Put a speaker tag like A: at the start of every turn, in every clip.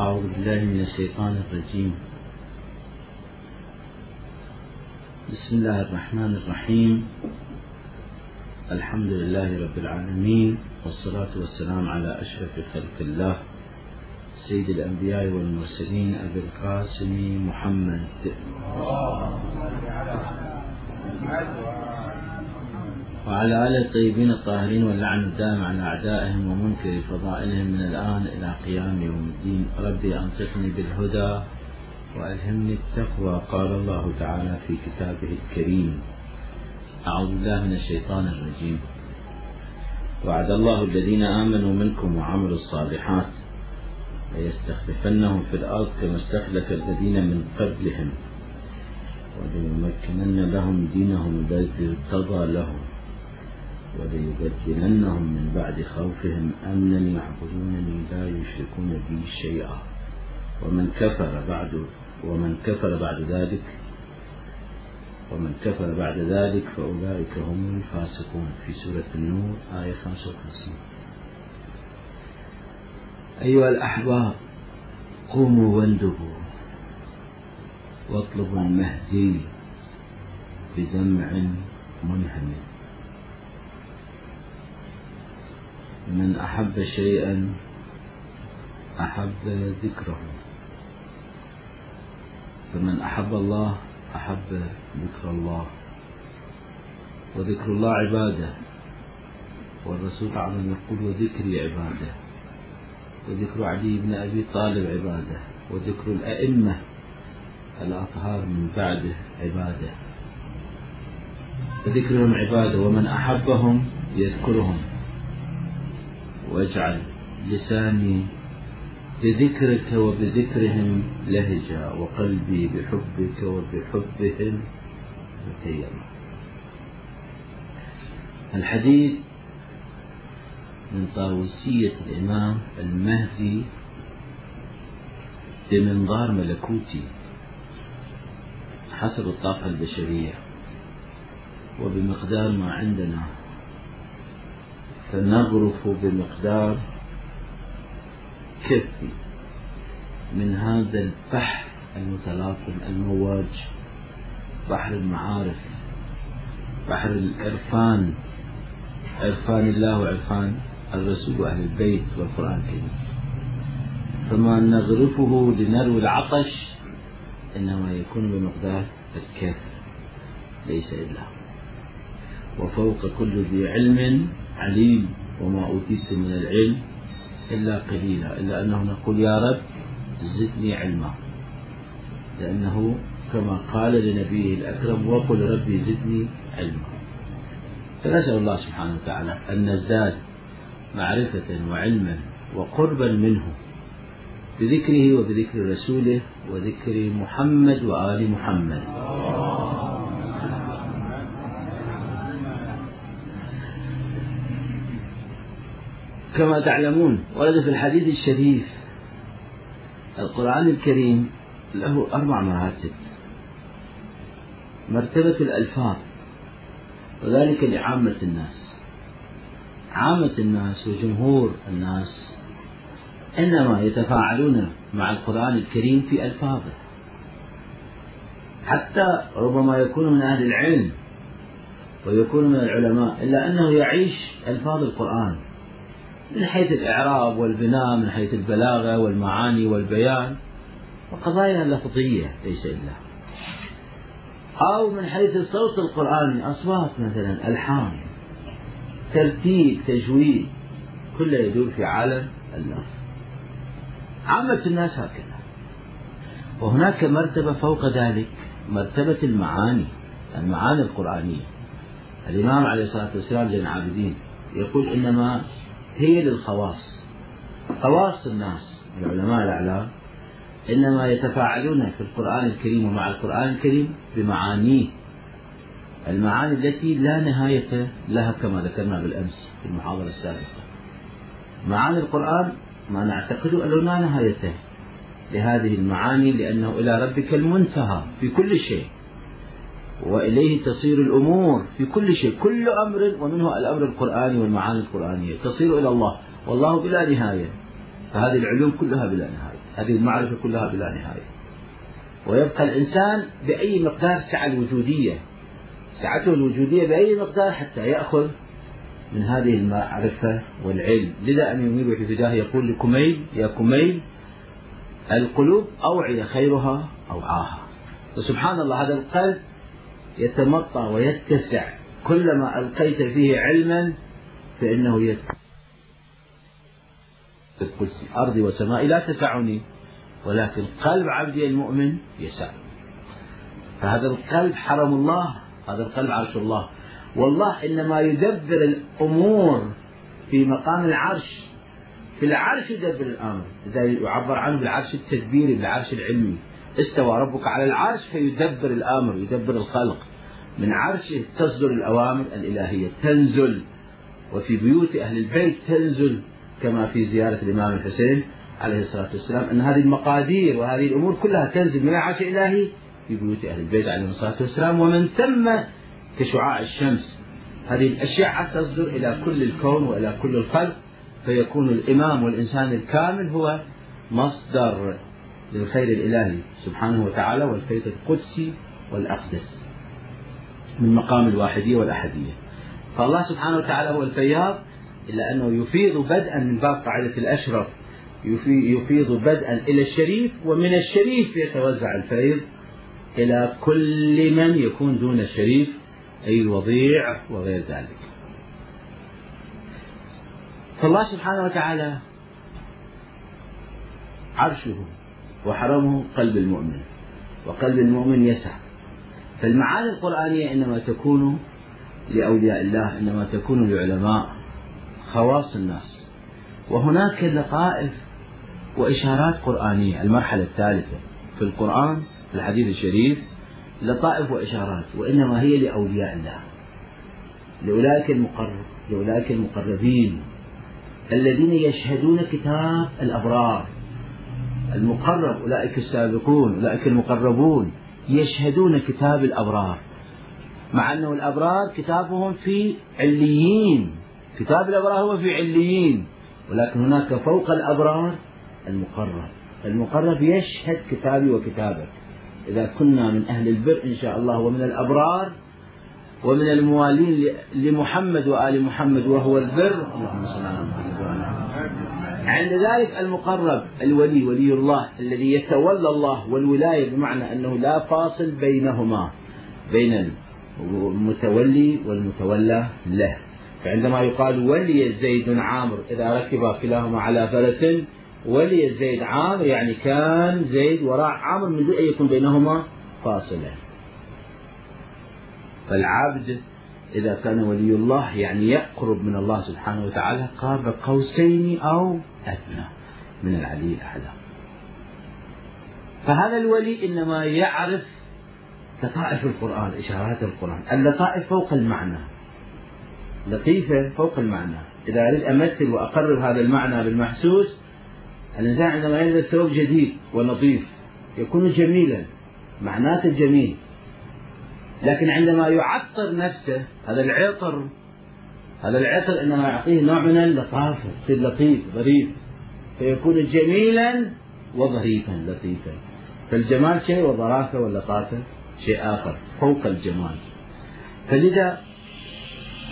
A: أعوذ بالله من الشيطان الرجيم. بسم الله الرحمن الرحيم. الحمد لله رب العالمين والصلاة والسلام على أشرف خلق الله سيد الأنبياء والمرسلين أبي القاسم محمد. وعلى آل الطيبين الطاهرين واللعن الدائم على أعدائهم ومنكر فضائلهم من الآن إلى قيام يوم الدين. ربي أنصفني بالهدى وألهمني التقوى. قال الله تعالى في كتابه الكريم أعوذ بالله من الشيطان الرجيم. وعد الله الذين آمنوا منكم وعملوا الصالحات ليستخلفنهم في الأرض كما استخلف الذين من قبلهم وليمكنن لهم دينهم الذي ارتضى لهم. وليبدلنهم من بعد خوفهم أمنا يعبدونني لا يشركون بي شيئا. ومن كفر بعد ومن كفر بعد ذلك ومن كفر بعد ذلك فأولئك هم الفاسقون. في سورة النور آية 55 أيها الأحباب قوموا واندبوا واطلبوا المهدي بدمع منهمر. من أحب شيئا أحب ذكره. فمن أحب الله أحب ذكر الله. وذكر الله عبادة. والرسول عليه يقول وذكري عبادة. وذكر علي بن أبي طالب عبادة. وذكر الأئمة الأطهار من بعده عبادة. فذكرهم عبادة ومن أحبهم يذكرهم. واجعل لساني بذكرك وبذكرهم لهجا وقلبي بحبك وبحبهم متيما الحديث من طاووسية الإمام المهدي بمنظار ملكوتي حسب الطاقة البشرية وبمقدار ما عندنا فنغرف بمقدار كفي من هذا البحر المتلاطم المواج بحر المعارف بحر العرفان. عرفان الله وعرفان الرسول وأهل البيت والقرآن الكريم. فما نغرفه لنروي العطش إنما يكون بمقدار الكف ليس إلا وفوق كل ذي علم عليم وما أوتيت من العلم إلا قليلا إلا أنه نقول يا رب زدني علما. لأنه كما قال لنبيه الأكرم وقل ربي زدني علما. فنسأل الله سبحانه وتعالى أن نزداد معرفة وعلما وقربا منه بذكره وبذكر رسوله وذكر محمد وآل محمد. كما تعلمون ورد في الحديث الشريف. القرآن الكريم له أربع مراتب. مرتبة الألفاظ وذلك لعامة الناس. عامة الناس وجمهور الناس إنما يتفاعلون مع القرآن الكريم في ألفاظه. حتى ربما يكون من أهل العلم ويكون من العلماء إلا أنه يعيش ألفاظ القرآن. من حيث الإعراب والبناء من حيث البلاغة والمعاني والبيان. وقضايا لفظية ليس إلا. أو من حيث الصوت القرآني أصوات مثلا ألحان ترتيب تجويد كله يدور في عالم اللفظ عامة الناس هكذا. وهناك مرتبة فوق ذلك مرتبة المعاني المعاني القرآنية. الإمام عليه الصلاة والسلام زين العابدين يقول إنما هي للخواص. خواص الناس العلماء الأعلام إنما يتفاعلون في القرآن الكريم ومع القرآن الكريم بمعانيه. المعاني التي لا نهاية لها كما ذكرنا بالأمس في المحاضرة السابقة. معاني القرآن ما نعتقد أنه لا نهاية لهذه المعاني لأنه إلى ربك المنتهى في كل شيء. وإليه تصير الأمور في كل شيء كل أمر ومنه الأمر القرآني والمعاني القرآنية تصير إلى الله والله بلا نهاية. فهذه العلوم كلها بلا نهاية هذه المعرفة كلها بلا نهاية. ويبقى الإنسان بأي مقدار سعة الوجودية سعته الوجودية بأي مقدار حتى يأخذ من هذه المعرفة والعلم. لذا أن يميل في يقول لكميل يا كميل القلوب أوعية خيرها أوعاها. وسبحان الله هذا القلب يتمطى ويتسع كلما ألقيت فيه علما فإنه يتسع القدس. أرضي وسمائي لا تسعني ولكن قلب عبدي المؤمن يسع فهذا القلب حرم الله هذا القلب عرش الله. والله إنما يدبر الأمور في مقام العرش. في العرش يدبر الأمر إذا يعبر عنه بالعرش التدبيري بالعرش العلمي. استوى ربك على العرش فيدبر الأمر يدبر الخلق. من عرشه تصدر الأوامر الإلهية تنزل. وفي بيوت أهل البيت تنزل كما في زيارة الإمام الحسين عليه الصلاة والسلام. أن هذه المقادير وهذه الأمور كلها تنزل من العرش الإلهي في بيوت أهل البيت عليه الصلاة والسلام. ومن ثم كشعاع الشمس. هذه الأشعة تصدر إلى كل الكون وإلى كل الخلق فيكون الإمام والإنسان الكامل هو مصدر للخير الإلهي سبحانه وتعالى والخير القدسي والأقدس من مقام الواحدية والأحدية. فالله سبحانه وتعالى هو الفياض إلا أنه يفيض بدءا من باب قاعدة الأشرف. يفيض بدءا إلى الشريف ومن الشريف يتوزع الفيض إلى كل من يكون دون الشريف أي الوضيع وغير ذلك. فالله سبحانه وتعالى عرشه وحرمه قلب المؤمن وقلب المؤمن يسع. فالمعاني القرآنية إنما تكون لأولياء الله إنما تكون لعلماء خواص الناس. وهناك لطائف وإشارات قرآنية المرحلة الثالثة في القرآن في الحديث الشريف لطائف وإشارات وإنما هي لأولياء الله. لأولئك المقرب لأولئك المقربين الذين يشهدون كتاب الأبرار. المقرب أولئك السابقون أولئك المقربون يشهدون كتاب الأبرار. مع أنه الأبرار كتابهم في عليين كتاب الأبرار هو في عليين ولكن هناك فوق الأبرار المقرب. المقرب يشهد كتابي وكتابك. إذا كنا من أهل البر إن شاء الله ومن الأبرار ومن الموالين لمحمد وآل محمد وهو البر. اللهم صل على محمد وآل عند ذلك المقرب الولي ولي الله الذي يتولى الله والولاية بمعنى أنه لا فاصل بينهما بين المتولي والمتولى له. فعندما يقال ولي زيد عامر إذا ركب كلاهما على فرس ولي زيد عامر يعني كان زيد وراء عامر من دون أن يكون بينهما فاصلة. فالعبد إذا كان ولي الله يعني يقرب من الله سبحانه وتعالى قاب قوسين أو أدنى من العلي الأعلى. فهذا الولي إنما يعرف لطائف القرآن إشارات القرآن. اللطائف فوق المعنى. لطيفة فوق المعنى. إذا أريد أمثل وأقرب هذا المعنى بالمحسوس الإنسان عندما يلبس ثوب جديد ونظيف يكون جميلا معناته جميل. لكن عندما يعطر نفسه هذا العطر هذا العطر إنما يعطيه نوع من اللطافة يصير لطيف ظريف فيكون جميلا وظريفا لطيفا. فالجمال شيء والظرافه واللطافة شيء آخر فوق الجمال. فلذا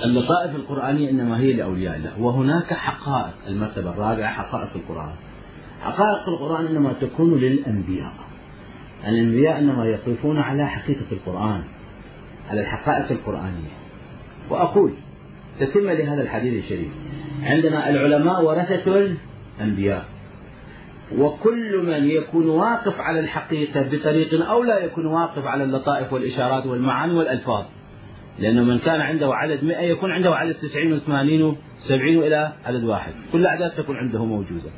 A: اللطائف القرآنية إنما هي لأولياء الله. وهناك حقائق المرتبة الرابعة حقائق القرآن. حقائق القرآن إنما تكون للأنبياء. الأنبياء إنما يقفون على حقيقة القرآن على الحقائق القرآنية. وأقول تتم لهذا الحديث الشريف. عندنا العلماء ورثة الأنبياء. وكل من يكون واقف على الحقيقة بطريق أو لا يكون واقف على اللطائف والإشارات والمعاني والألفاظ. لأنه من كان عنده عدد 100 يكون عنده عدد 90 و80 و70 إلى عدد واحد. كل الأعداد تكون عنده موجودة.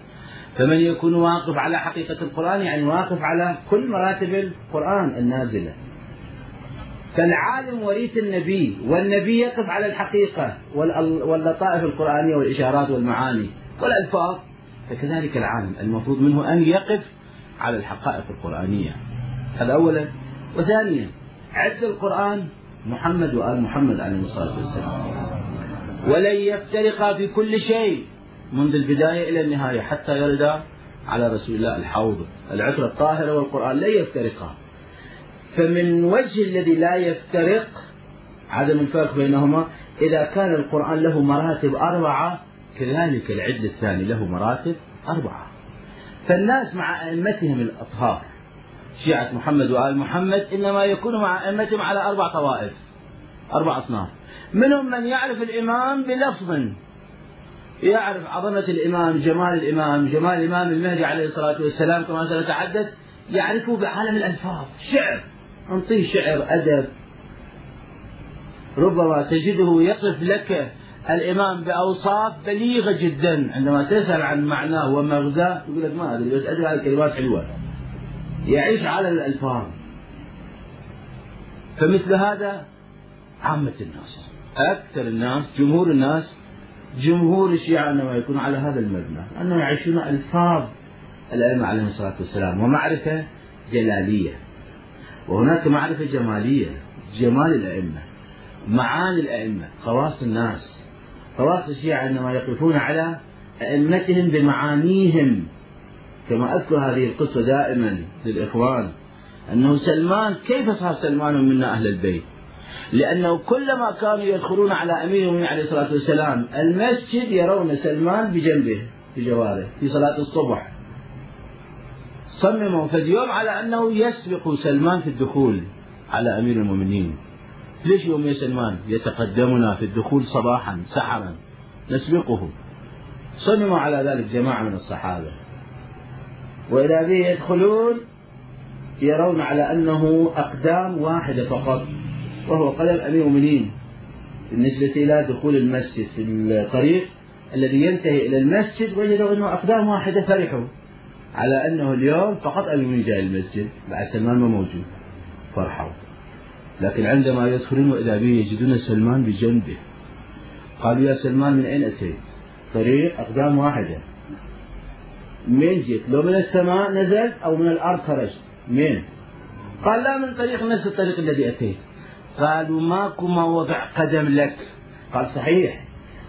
A: فمن يكون واقف على حقيقة القرآن يعني واقف على كل مراتب القرآن النازلة. فالعالم وريث النبي والنبي يقف على الحقيقة واللطائف القرآنية والإشارات والمعاني والألفاظ. فكذلك العالم المفروض منه أن يقف على الحقائق القرآنية. هذا أولا. وثانيا عد القرآن محمد وآل محمد عليه الصلاة والسلام. ولن يفترقا في كل شيء منذ البداية إلى النهاية حتى يرد على رسول الله الحوض. العترة الطاهرة والقرآن لا يفترقان فمن وجه الذي لا يفترق عدم الفرق بينهما إذا كان القرآن له مراتب أربعة كذلك العدل الثاني له مراتب أربعة. فالناس مع أئمتهم الأطهار شيعة محمد وآل محمد إنما يكون مع أئمتهم على أربع طوائف أربع أصناف. منهم من يعرف الإمام بلفظ يعرف عظمة الإمام جمال الإمام جمال الإمام المهدي عليه الصلاة والسلام كما سنتحدث يعرفه بعالم الألفاظ شعر. أنطيه شعر أدب. ربما تجده يصف لك الإمام بأوصاف بليغة جدا. عندما تسأل عن معناه ومغزاه يقول لك ما أدري بس أدري هذه الكلمات حلوة. يعيش على الألفاظ. فمثل هذا عامة الناس أكثر الناس جمهور الناس جمهور الشيعة إنما يكون على هذا المبنى أنهم يعيشون ألفاظ الأئمة عليهم الصلاة والسلام ومعرفة جلالية. وهناك معرفة جمالية جمال الأئمة معاني الأئمة خواص الناس. خواص الشيعة إنما يقفون على أئمتهم بمعانيهم كما أذكر هذه القصة دائما للإخوان أنه سلمان كيف صار سلمان منا أهل البيت؟ لأنه كلما كانوا يدخلون على أمير المؤمنين عليه الصلاة والسلام المسجد يرون سلمان بجنبه بجواره في صلاة الصبح. صمموا اليوم على أنه يسبق سلمان في الدخول على أمير المؤمنين. ليش يوم يا سلمان يتقدمنا في الدخول صباحا سحرا؟ نسبقه. صمموا على ذلك جماعة من الصحابة. وإذا به يدخلون يرون على أنه أقدام واحدة فقط وهو قدم أمير المؤمنين. بالنسبة إلى دخول المسجد في الطريق الذي ينتهي إلى المسجد وجدوا أنه أقدام واحدة فرحوا. على أنه اليوم فقط المؤمنين جاء المسجد بعد سلمان ما موجود فرحوا لكن عندما يدخلون وإذا به يجدون سلمان بجنبه قالوا يا سلمان من أين أتيت؟ طريق أقدام واحدة من جئت؟ لو من السماء نزلت أو من الأرض خرجت؟ من؟ قال لا من طريق نفس الطريق الذي أتيت قالوا ماكو موضع قدم لك قال صحيح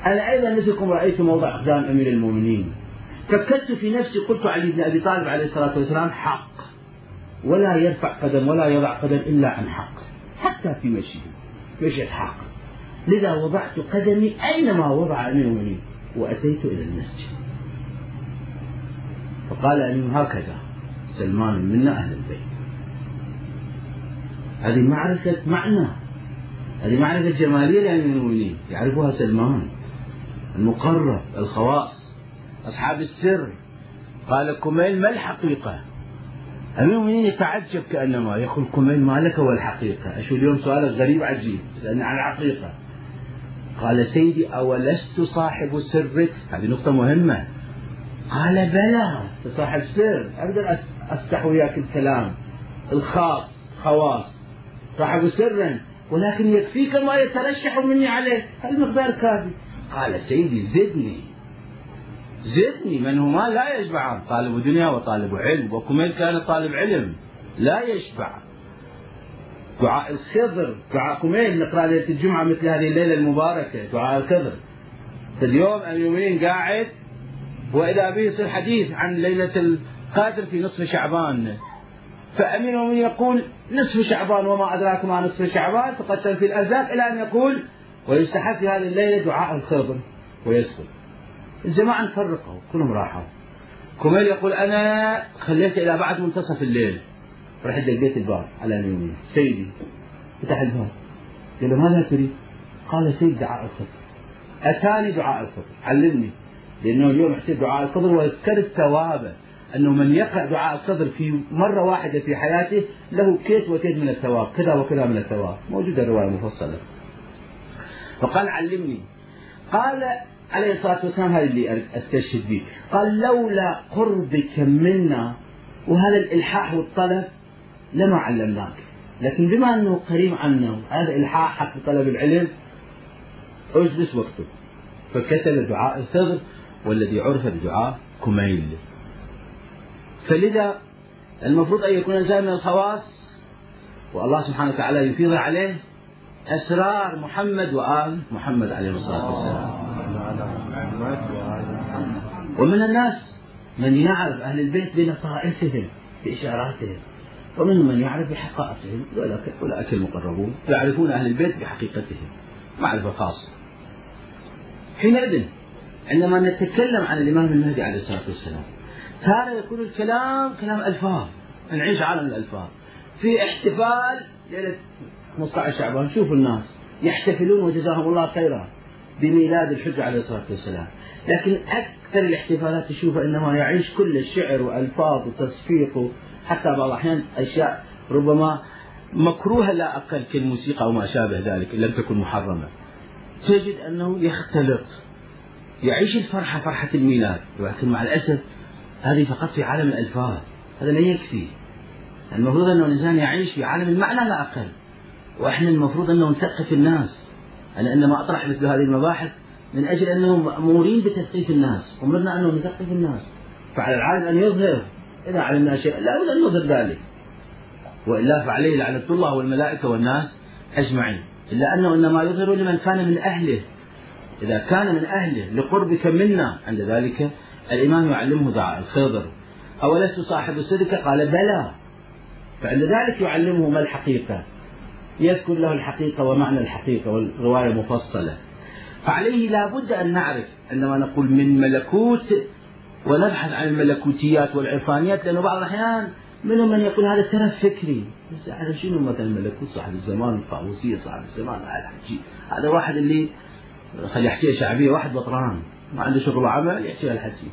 A: أنا أيضا مثلكم رأيت موضع أقدام أمير المؤمنين فكرت في نفسي قلت علي بن أبي طالب عليه الصلاة والسلام حق. ولا يرفع قدم ولا يضع قدم إلا عن حق. حتى في مشيه مشية حق. لذا وضعت قدمي أينما وضع أمير المؤمنين وأتيت إلى المسجد. فقال أمير هكذا سلمان منا أهل البيت. هذه معرفة معنى. هذه معرفة جمالية لأمير المؤمنين. يعرفها سلمان المقرب الخواص. أصحاب السر. قال كميل ما الحقيقة؟ أمير المؤمنين يتعجب كأنما يقول كميل ما لك والحقيقة. أشوف اليوم سؤالك غريب عجيب سألني عن الحقيقة. قال سيدي أولست صاحب سرك؟ هذه نقطة مهمة. قال بلى صاحب سر. أقدر أفتح وياك الكلام. الخاص خواص. صاحب سر ولكن يكفيك ما يترشح مني عليه. المقدار كافي. قال سيدي زدني. زدني من هما لا يشبعان طالب دنيا وطالب علم. وكميل كان طالب علم لا يشبع. دعاء الخضر دعاء كميل نقرأ ليلة الجمعة مثل هذه الليلة المباركة دعاء الخضر اليوم امير المؤمنين قاعد وإذا به يصير حديث عن ليلة القدر في نصف شعبان. فأمير المؤمنين يقول نصف شعبان وما أدراك ما نصف شعبان تقسم في الأرزاق إلى أن يقول ويستحب في هذه الليلة دعاء الخضر ويسكت. الجماعة انفرقوا كلهم راحوا. كميل يقول أنا خليت إلى بعد منتصف الليل. رحت دقيت الباب على المؤمنين سيدي فتح الباب. قال له ماذا تريد؟ قال سيد دعاء الخضر أتاني دعاء الخضر علمني. لأنه اليوم يحسب دعاء الخضر وذكرت ثوابه أنه من يقرأ دعاء الصدر في مرة واحدة في حياته له كيت وكيت من الثواب كذا وكذا من الثواب. موجودة الرواية مفصلة. فقال علمني. قال عليه الصلاة والسلام هذا اللي أستشهد به. قال لولا قربك منا وهذا الإلحاح والطلب لما علمناك. لكن بما أنه قريب عنا هذا حق طلب العلم اجلس واكتب فكتب دعاء الصدر والذي عرف بدعاء كميل. فلذا المفروض أن يكون الإنسان من الخواص والله سبحانه وتعالى يفيض عليه أسرار محمد وآل محمد عليه الصلاة والسلام. ومن الناس من يعرف أهل البيت بنصائحهم بإشاراتهم ومنهم من يعرف بحقائقهم أولئك المقربون يعرفون أهل البيت بحقيقتهم معرفة خاصة. حينئذ عندما نتكلم عن الإمام المهدي عليه الصلاة والسلام تارة يكون الكلام كلام ألفاظ نعيش عالم الألفاظ. في احتفال ليلة 15 شعبان شوفوا الناس يحتفلون وجزاهم الله خيرا. بميلاد الحجة عليه الصلاة والسلام. لكن أكثر الاحتفالات تشوفها إنما يعيش كل الشعر وألفاظ وتصفيق حتى بعض الأحيان أشياء ربما مكروهة لا أقل كالموسيقى وما شابه ذلك إن لم تكن محرمة. تجد أنه يختلط يعيش الفرحة فرحة الميلاد ولكن مع الأسف هذه فقط في عالم الألفاظ هذا لا يكفي. المفروض أنه الإنسان يعيش في عالم المعنى لا أقل وإحنا المفروض أنه نثقف الناس. أنا إنما أطرح مثل هذه المباحث من أجل أنهم مأمورين بتثقيف الناس. أمرنا أن نثقف الناس. فعلى العالم أن يظهر. إذا علمنا شيئا لا بد أن نظهر ذلك. وإلا فعليه لعنة الله والملائكة والناس أجمعين. إلا أنه إنما يظهر لمن كان من أهله. إذا كان من أهله لقربك منا عند ذلك الإمام يعلمه دعاء الخضر. أولست صاحب الصدق؟ قال بلى. فعند ذلك يعلمه ما الحقيقة. يذكر له الحقيقة ومعنى الحقيقة والرواية مفصلة. فعليه لا بد أن نعرف عندما نقول من ملكوت ونبحث عن الملكوتيات والعرفانيات لأنه بعض الأحيان منهم من يقول هذا ترف فكري. بس هذا شنو مثلا ملكوت؟ صاحب الزمان الطاووسية صاحب الزمان هذا هذا واحد اللي خلي يحكيها شعبية واحد بطران. ما عنده شغل وعمل يحكي الحكي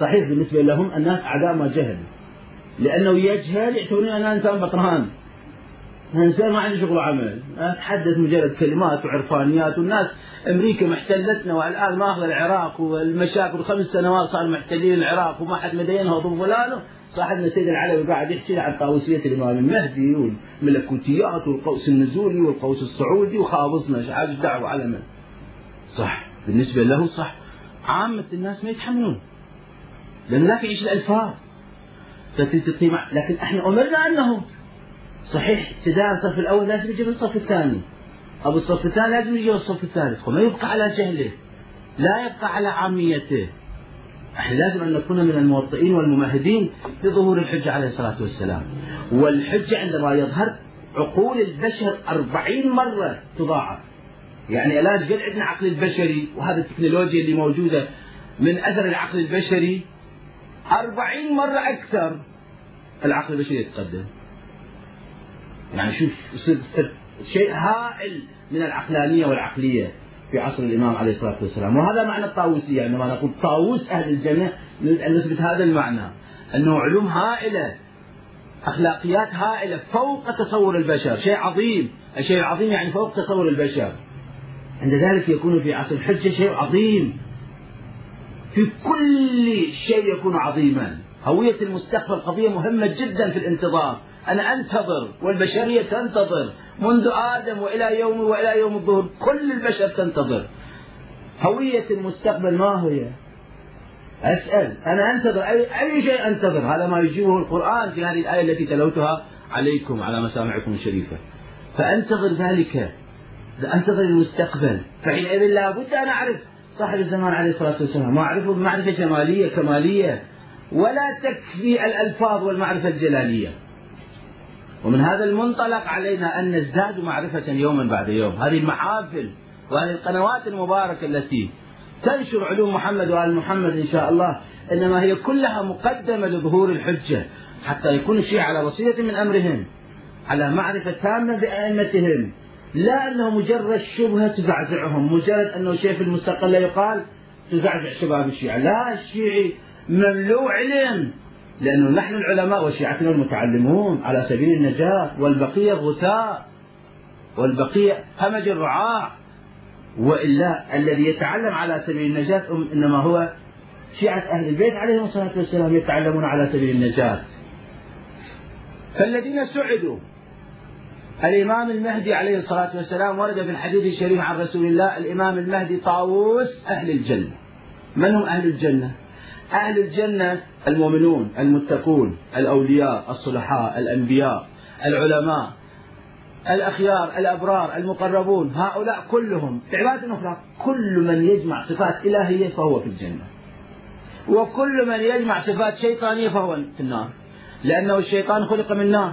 A: صحيح بالنسبة لهم الناس أعداء ما جهل لأنه يجهل يعتبرون أنه إنسان بطران. إنسان ما عنده شغل وعمل أتحدث مجرد كلمات وعرفانيات. والناس أمريكا محتلتنا والآن ماخذ العراق والمشاكل خمس سنوات صار محتلين العراق وما حد مدينها وضم فلانه. صاحبنا سيد العلوي قاعد يحكي عن طاووسية الإمام المهدي والملكوتيات والقوس النزولي والقوس الصعودي وخابصنا. إيش دعوة على من؟ صح. بالنسبة له صح. عامة الناس ما يتحملون. لأن ذاك يعيش الألفاظ لكن إحنا أمرنا أنه صحيح. ابتداء الصف الأول لازم يجي الصف الثاني. أو الصف الثاني لازم يجي الصف الثالث. وما يبقى على جهله. لا يبقى على عاميته. إحنا لازم أن نكون من الموطئين والممهدين لظهور الحجة عليه الصلاة والسلام. والحجة عندما يظهر عقول البشر أربعين مرة تضاعف. يعني الآن قد عندنا عقل البشري وهذه التكنولوجيا اللي موجودة من أثر العقل البشري أربعين مرة أكثر العقل البشري يتقدم. يعني شوف شيء هائل من العقلانية والعقلية في عصر الإمام عليه الصلاة والسلام. وهذا معنى الطاووسية عندما نقول طاووس أهل الجنة نثبت هذا المعنى. أنه علوم هائلة أخلاقيات هائلة فوق تصور البشر شيء عظيم. الشيء العظيم يعني فوق تصور البشر. عند ذلك يكون في عصر الحجة شيء عظيم. في كل شيء يكون عظيما. هوية المستقبل قضية مهمة جدا في الانتظار. أنا أنتظر والبشرية تنتظر منذ آدم وإلى يوم وإلى يوم الظهر كل البشر تنتظر. هوية المستقبل ما هي؟ أسأل. أنا أنتظر. أي, أي شيء أنتظر؟ هذا ما يجيبه القرآن في هذه الآية التي تلوتها عليكم على مسامعكم الشريفة. فأنتظر ذلك. أنتظر المستقبل. فحينئذ لابد أن أعرف صاحب الزمان عليه الصلاة والسلام. ما أعرفه بمعرفة جمالية كمالية ولا تكفي الألفاظ والمعرفة الجلالية. ومن هذا المنطلق علينا أن نزداد معرفة يوما بعد يوم. هذه المحافل وهذه القنوات المباركة التي تنشر علوم محمد وآل محمد إن شاء الله إنما هي كلها مقدمة لظهور الحجة حتى يكون الشيعة على بصيرة من أمرهم على معرفة تامة بأئمتهم. لا أنه مجرد شبهة تزعزعهم مجرد أنه شيء في المستقل يقال تزعزع شباب الشيعة. لا الشيعي مملوء علم. لأنه نحن العلماء وشيعتنا المتعلمون على سبيل النجاة والبقية غثاء والبقية همج الرعاع. وإلا الذي يتعلم على سبيل النجاة إنما هو شيعة أهل البيت عليهم الصلاة والسلام يتعلمون على سبيل النجاة. فالذين سعدوا الإمام المهدي عليه الصلاة والسلام ورد في الحديث الشريف عن رسول الله الإمام المهدي طاووس أهل الجنة. من هم أهل الجنة؟ أهل الجنة المؤمنون المتقون الأولياء الصلحاء الأنبياء العلماء الأخيار الأبرار المقربون هؤلاء كلهم. بعبادة أخرى كل من يجمع صفات إلهية فهو في الجنة. وكل من يجمع صفات شيطانية فهو في النار. لأنه الشيطان خلق من نار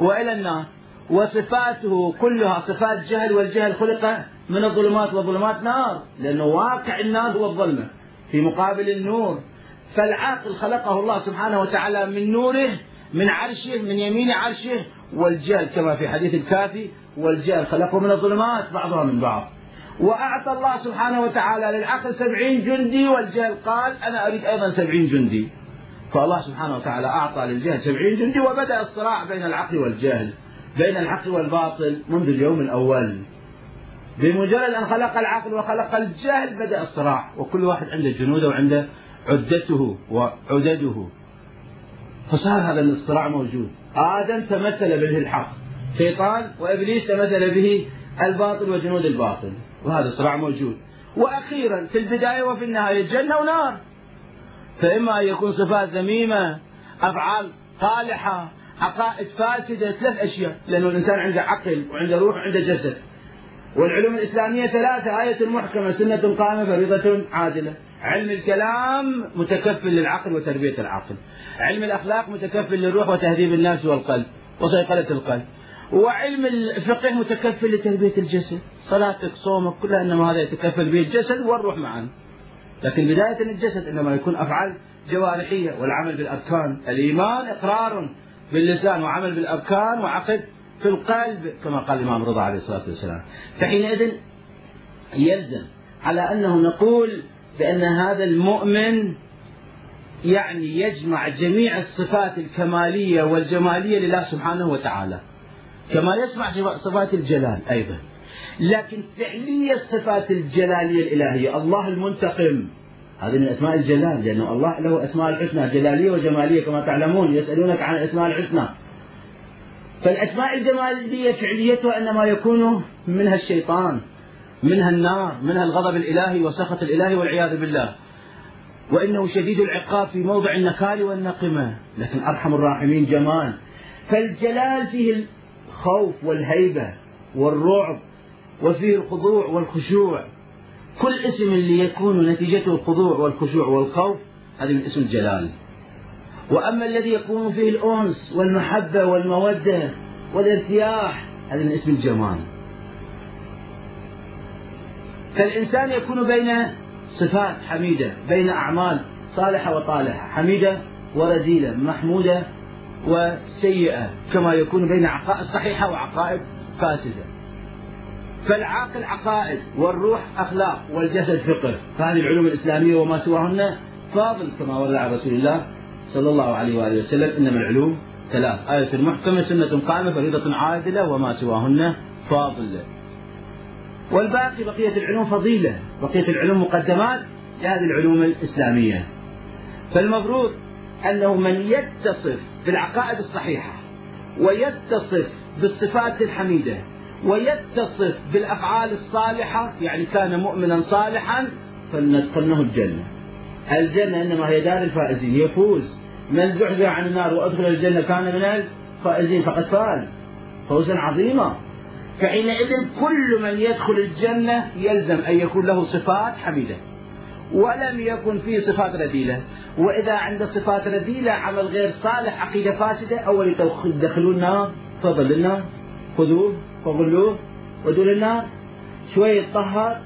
A: وإلى النار وصفاته كلها صفات جهل والجهل خلق من الظلمات والظلمات نار. لأنه واقع النار هو الظلمة. في مقابل النور فالعاقل خلقه الله سبحانه وتعالى من نوره من عرشه من يمين عرشه والجهل كما في حديث الكافي والجهل خلقه من الظلمات بعضها من بعض. وأعطى الله سبحانه وتعالى للعقل سبعين جندي والجهل قال أنا أريد أيضا سبعين جندي. فالله سبحانه وتعالى أعطى للجهل سبعين جندي وبدأ الصراع بين العقل والجهل بين الحق والباطل منذ اليوم الأول. بمجرد أن خلق العقل وخلق الجهل بدأ الصراع وكل واحد عنده جنوده وعنده عدته وعدده. فصار هذا الصراع موجود. آدم تمثل به الحق. شيطان وإبليس تمثل به الباطل وجنود الباطل. وهذا الصراع موجود. وأخيرا في البداية وفي النهاية جنة ونار. فإما أن يكون صفات ذميمة أفعال صالحة عقائد فاسدة ثلاث أشياء. لأنه الإنسان عنده عقل وعنده روح وعنده جسد. والعلوم الإسلامية ثلاثة آية محكمة سنة قائمة فريضة عادلة. علم الكلام متكفل للعقل وتربية العقل. علم الأخلاق متكفل للروح وتهذيب النفس والقلب وصيقلة القلب. وعلم الفقه متكفل لتربية الجسد. صلاتك صومك كلها إنما هذا يتكفل به الجسد والروح معا. لكن بداية الجسد إنما يكون أفعال جوارحية والعمل بالأركان. الإيمان إقرار باللسان وعمل بالأركان وعقد في القلب كما قال الإمام رضا عليه الصلاة والسلام. فحينئذ يلزم على أنه نقول بأن هذا المؤمن يعني يجمع جميع الصفات الكمالية والجمالية لله سبحانه وتعالى. كما يسمع صفات الجلال أيضا. لكن فعلية صفات الجلالية الإلهية الله المنتقم. هذه من أسماء الجلال لأن الله له أسماء الحسنى جلالية وجمالية كما تعلمون يسألونك عن الأسماء الحسنى. فالأسماء الجمالية فعليتها إنما يكون منها الشيطان منها النار منها الغضب الإلهي وسخط الإلهي والعياذ بالله. وإنه شديد العقاب في موضع النكال والنقمة. لكن أرحم الراحمين جمال. فالجلال فيه الخوف والهيبة والرعب وفيه الخضوع والخشوع. كل اسم اللي يكون نتيجته الخضوع والخشوع والخوف هذا من اسم الجلال. وأما الذي يكون فيه الأنس والمحبة والمودة والارتياح هذا من اسم الجمال. فالإنسان يكون بين صفات حميدة بين أعمال صالحة وطالحة حميدة ورذيلة محمودة وسيئة كما يكون بين عقائد صحيحة وعقائد فاسدة. فالعاقل عقائد والروح أخلاق والجسد فقه. فهذه العلوم الإسلامية وما سواهن فاضل كما ورد عن رسول الله صلى الله عليه وآله وسلم إنما العلوم ثلاث. آية محكمة سنة قائمة فريضة عادلة وما سواهن فاضل والباقي بقية العلوم فضيلة. بقية العلوم مقدمات لهذه العلوم الإسلامية. فالمفروض أنه من يتصف بالعقائد الصحيحة ويتصف بالصفات الحميدة ويتصف بالأفعال الصالحة يعني كان مؤمنا صالحا فلندخلنه الجنة. الجنة إنما هي دار الفائزين يفوز. من زحزح عن النار وأدخل الجنة كان من الفائزين فقد فاز. فوزا عظيما. فحينئذ كل من يدخل الجنة يلزم أن يكون له صفات حميدة. ولم يكن فيه صفات رذيلة. وإذا عند صفات رذيلة عمل غير صالح عقيدة فاسدة أول يدخلون النار تفضل النار خذوه فغلوه ودول النار شوية يتطهر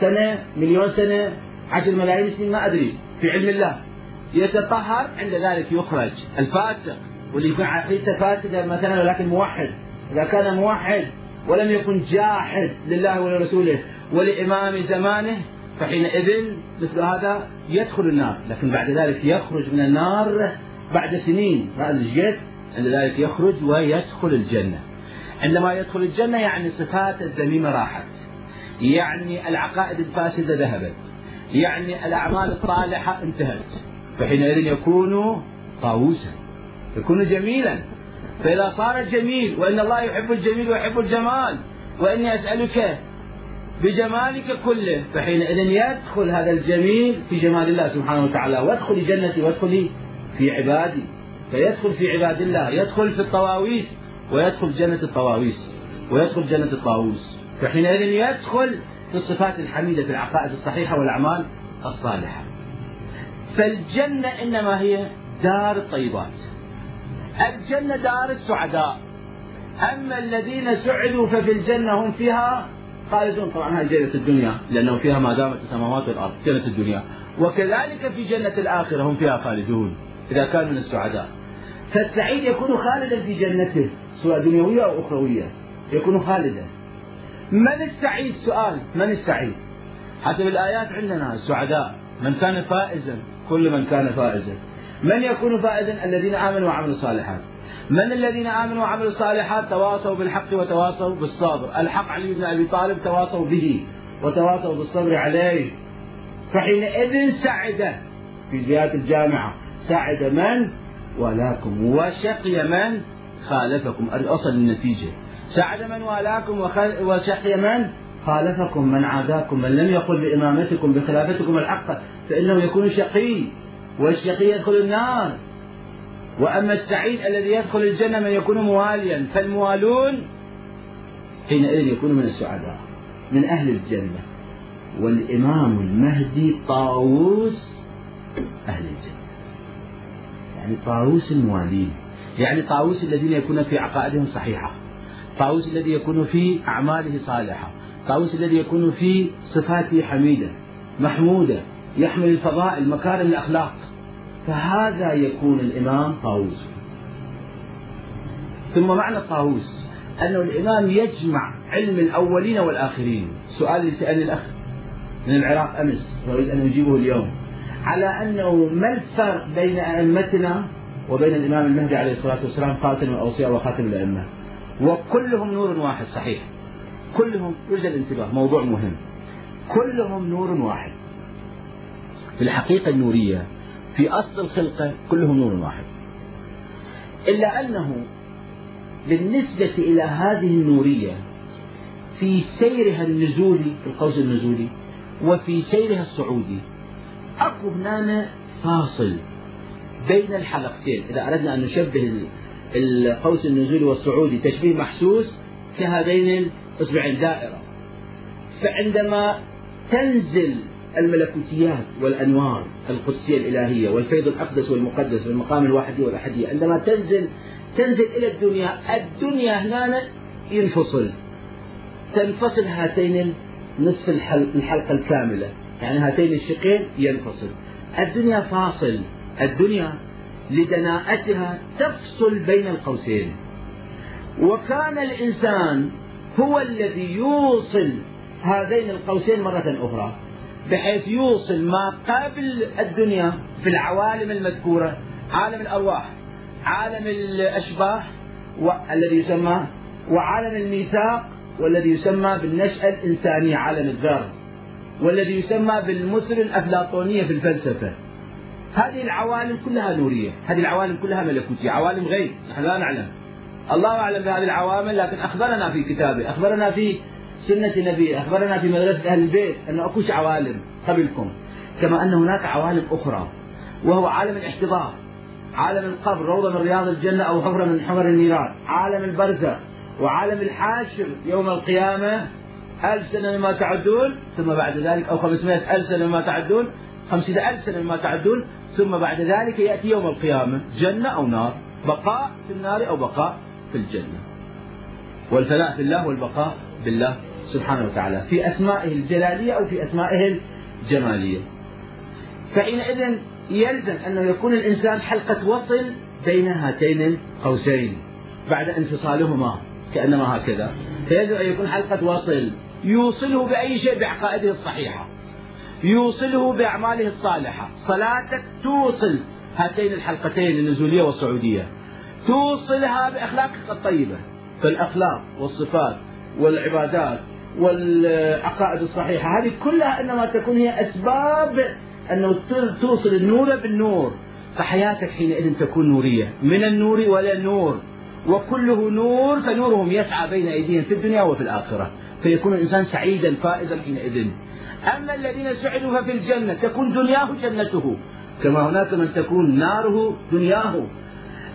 A: سنة مليون سنة عشر ملايين سنة ما أدري في علم الله. يتطهر عند ذلك يخرج الفاسق واللي يكون عقيدته فاسدة مثلا ولكن موحد. إذا كان موحد ولم يكن جاحد لله ولرسوله ولإمام زمانه فحينئذ مثل هذا يدخل النار. لكن بعد ذلك يخرج من النار بعد سنين. هذا الجد عند ذلك يخرج ويدخل الجنة. عندما يدخل الجنة يعني صفات الذميمة راحت. يعني العقائد الفاسدة ذهبت. يعني الأعمال الصالحة انتهت. فحينئذ يكون طاووسا يكون جميلا. فإذا صار جميل وإن الله يحب الجميل ويحب الجمال وإني أسألك بجمالك كله فحينئذ يدخل هذا الجميل في جمال الله سبحانه وتعالى وادخلي جنتي وادخلي في عبادي. فيدخل في عباد الله يدخل في الطواويس ويدخل جنة الطواويس ويدخل جنة الطاووس. فحينئذ يدخل في الصفات الحميدة في العقائد الصحيحة والأعمال الصالحة. فالجنة إنما هي دار الطيبات الجنة دار السعداء. أما الذين سعدوا ففي الجنة هم فيها خالدون. طبعا هذه جنة الدنيا لأنه فيها ما دامت السماوات والأرض جنة الدنيا. وكذلك في جنة الآخرة هم فيها خالدون إذا كان من السعداء. فالسعيد يكون خالدا في جنته سواء دنيوية أو أخروية يكون خالدا. من السعيد؟ سؤال من السعيد؟ حسب الآيات عندنا السعداء. من كان فائزا كل من كان فائزا. من يكون فائزا؟ الذين آمنوا وعملوا الصالحات. من الذين آمنوا وعملوا الصالحات؟ تواصوا بالحق وتواصوا بالصبر. الحق علي بن أبي طالب تواصوا به وتواصوا بالصبر عليه. فحينئذ سعد في زيادة الجامعة. سعد من؟ ولاكم. وشقي من؟ خالفكم. أصل النتيجة. سعد من؟ والاكم وشقي من؟ خالفكم. من عاداكم. من لم يقل بإمامتكم بخلافتكم الحق فإنه يكون شقي والشقي يدخل النار. وأما السعيد الذي يدخل الجنة من يكون مواليا فالموالون حينئذ يكون من السعداء من أهل الجنة. والإمام المهدي طاووس أهل الجنة. يعني طاووس الموالين. يعني طاووس الذين يكون في عقائدهم صحيحة. طاووس الذي يكون في أعماله صالحة. طاووس الذي يكون في صفاته حميدة محمودة. يحمل الفضائل مكارم الأخلاق. فهذا يكون الإمام طاووس. ثم معنى الطاووس أنه الإمام يجمع علم الأولين والآخرين. سؤال سألني الأخ من العراق أمس وأريد أن أجيبه اليوم. على أنه ما الفرق بين أئمتنا وبين الإمام المهدي عليه الصلاة والسلام خاتم الأوصياء وخاتم الأئمة؟ وكلهم نور واحد صحيح. كلهم يرجى الانتباه موضوع مهم. كلهم نور واحد. في الحقيقة النورية في أصل الخلقة كلهم نور واحد. إلا أنه بالنسبة إلى هذه النورية في سيرها النزولي في القوس النزولي وفي سيرها الصعودي أكو هنا فاصل بين الحلقتين. إذا أردنا أن نشبه القوس النزولي والصعودي تشبيه محسوس كهذين الإصبعين دائرة. فعندما تنزل الملكوتيات والأنوار القدسية الإلهية والفيض الأقدس والمقدس والمقام الواحدي والأحدية عندما تنزل تنزل إلى الدنيا الدنيا هنا ينفصل. تنفصل هاتين نصف الحلقة الكاملة. يعني هاتين الشقين ينفصل. الدنيا فاصل. الدنيا لدناءتها تفصل بين القوسين. وكان الإنسان هو الذي يوصل هذين القوسين مرة أخرى. بحيث يوصل ما قبل الدنيا في العوالم المذكورة عالم الأرواح عالم الأشباح الذي يسمى وعالم الميثاق والذي يسمى بالنشأة الإنسانية عالم الذر والذي يسمى بالمثل الأفلاطونية في الفلسفة. هذه العوالم كلها نورية هذه العوالم كلها ملكوتية عوالم غيب نحن لا نعلم. الله أعلم بهذه العوامل لكن أخبرنا في كتابه أخبرنا في سنة نبيه أخبرنا في مدرسة أهل البيت أنه أكوش عوالم قبلكم كما أن هناك عوالم أخرى وهو عالم الاحتضار عالم القبر روضة من رياض الجنة أو حفرة من حفر النيران عالم البرزخ وعالم الحاشر يوم القيامة ألف سنة مما تعدون ثم بعد ذلك أو خمسمائة ألف سنة مما تعدون خمسين ألف سنة مما تعدون ثم بعد ذلك يأتي يوم القيامة جنة أو نار بقاء في النار أو بقاء في الجنة. والفناء في الله والبقاء بالله. سبحانه وتعالى في أسمائه الجلالية أو في أسمائه الجمالية. فحينئذ يلزم أنه يكون الإنسان حلقة وصل بين هاتين القوسين بعد انفصالهما كأنما هكذا. فيجب أن يكون حلقة وصل يوصله بأي شيء بعقائده الصحيحة يوصله بأعماله الصالحة. صلاتك توصل هاتين الحلقتين النزولية والصعودية توصلها بأخلاقك الطيبة. فالأخلاق والصفات والعبادات والعقائد الصحيحة. هذه كلها إنما تكون هي أسباب أنه توصل النور بالنور. فحياتك حينئذ تكون نورية. من النور ولا النور وكله نور فنورهم يسعى بين أيديهم في الدنيا وفي الآخرة. فيكون الإنسان سعيدا فائزا حينئذ. أما الذين سعدوا ففي الجنة تكون دنياه جنته. كما هناك من تكون ناره دنياه.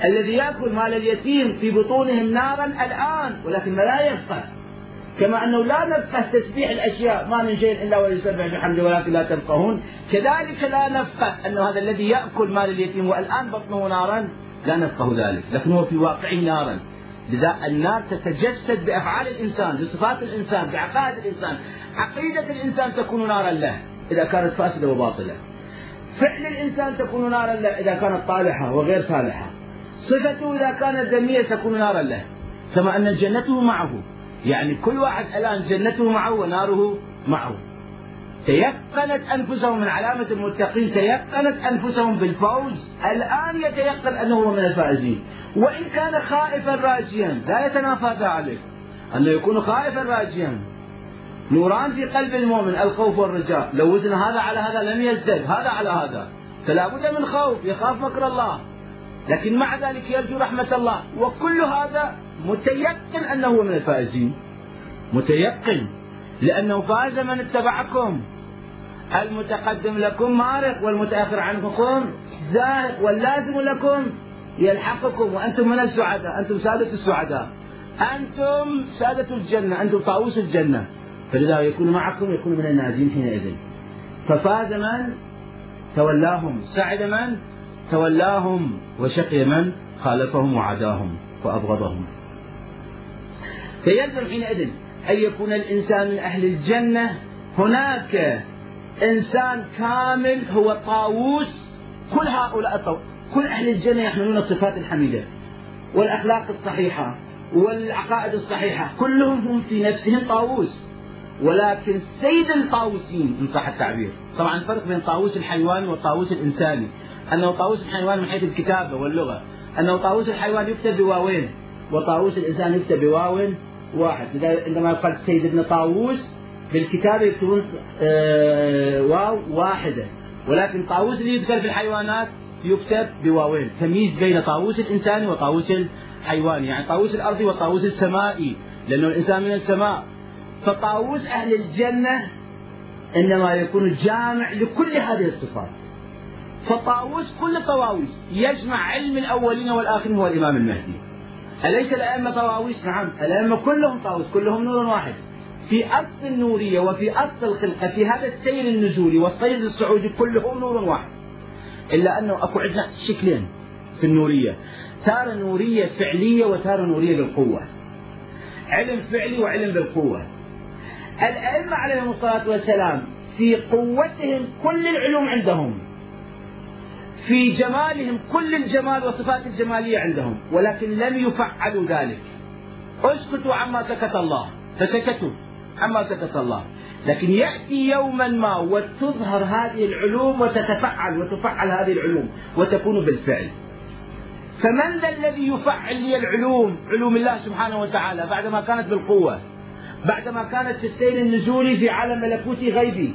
A: الذي يأكل مال اليتيم في بطونهم نارا الآن ولكن لا يفقه كما أنه لا نفقه تسبيح الأشياء ما من شيء إلا ويسبح بحمده ولكن لا تفقهون. كذلك لا نفقه أن هذا الذي يأكل مال اليتيم والآن بطنه نارا لا نفقه ذلك لكن هو في واقعه نارا. لذا النار تتجسد بأفعال الإنسان بصفات الإنسان بعقائد الإنسان. عقيدة الإنسان تكون نارا له إذا كانت فاسدة وباطلة. فعل الإنسان تكون نارا له إذا كانت طالحة وغير صالحة. صفته إذا كانت ذمية تكون نارا له. كما أن جنته معه. يعني كل واحد الآن جنته معه وناره معه. تيقنت أنفسهم من علامة المتقين تيقنت أنفسهم بالفوز الآن يتيقن أنه من الفائزين. وإن كان خائفا راجيا لا يتنافى ذلك. أنه يكون خائفا راجيا. نوران في قلب المؤمن الخوف والرجاء. لو وزن هذا على هذا لم يزدد هذا على هذا. فلا بد من خوف يخاف مكر الله. لكن مع ذلك يرجو رحمة الله. وكل هذا متيقن أنه من الفائزين. متيقن لأنه فاز من اتبعكم. المتقدم لكم مارق والمتأخر عنكم زاهق واللازم لكم يلحقكم وأنتم من السعداء. أنتم سادة السعداء. أنتم سادة الجنة. أنتم طاووس الجنة. فلذا يكون معكم يكون من الناجين حينئذ. ففاز من؟ تولاهم. سعد من؟ تولاهم. وشقي من؟ خالفهم وعداهم. وأبغضهم فيلزم حينئذ أن يكون الإنسان من أهل الجنة. هناك إنسان كامل هو طاووس. كل هؤلاء الطو... كل أهل الجنة يحملون الصفات الحميدة والأخلاق الصحيحة والعقائد الصحيحة. كلهم هم في نفسهم طاووس. ولكن سيد الطاووسين إن صح التعبير. طبعا الفرق بين طاووس الحيواني والطاووس الإنساني أنه طاووس الحيوان من حيث الكتابة واللغة. أنه طاووس الحيوان يكتب بواوين. وطاووس الإنسان يكتب بواو واحد. عندما يقال سيد ابن طاووس بالكتابة يكتبون آه واو واحدة. ولكن طاووس اللي يذكر في الحيوانات يكتب بواوين. تمييز بين طاووس الإنساني وطاووس الحيواني يعني طاووس الأرضي والطاووس السمائي لأنه الإنسان من السماء. فطاووس أهل الجنة إنما يكون جامع لكل هذه الصفات. فطاووس كل طواويس يجمع علم الأولين والآخرين هو الإمام المهدي. أليس الأئمة طواويس؟ نعم الأئمة كلهم طاووس كلهم نور واحد. في أصل النورية وفي أصل الخلقة في هذا السير النزولي والسير الصعودي كلهم نور واحد. إلا أنه أكو عندنا شكلين في النورية تارة نورية فعلية وتارة نورية بالقوة. علم فعلي وعلم بالقوة. الأئمة عليهم الصلاة والسلام في قوتهم كل العلوم عندهم. في جمالهم كل الجمال والصفات الجمالية عندهم ولكن لم يفعلوا ذلك. اسكتوا عما سكت الله. فسكتوا عما سكت الله. لكن يأتي يوما ما وتظهر هذه العلوم وتتفعل وتفعل هذه العلوم وتكون بالفعل. فمن ذا الذي يفعل لي العلوم؟ علوم الله سبحانه وتعالى. بعدما كانت بالقوة بعدما كانت في السير النزولي في عالم ملكوتي غيبي.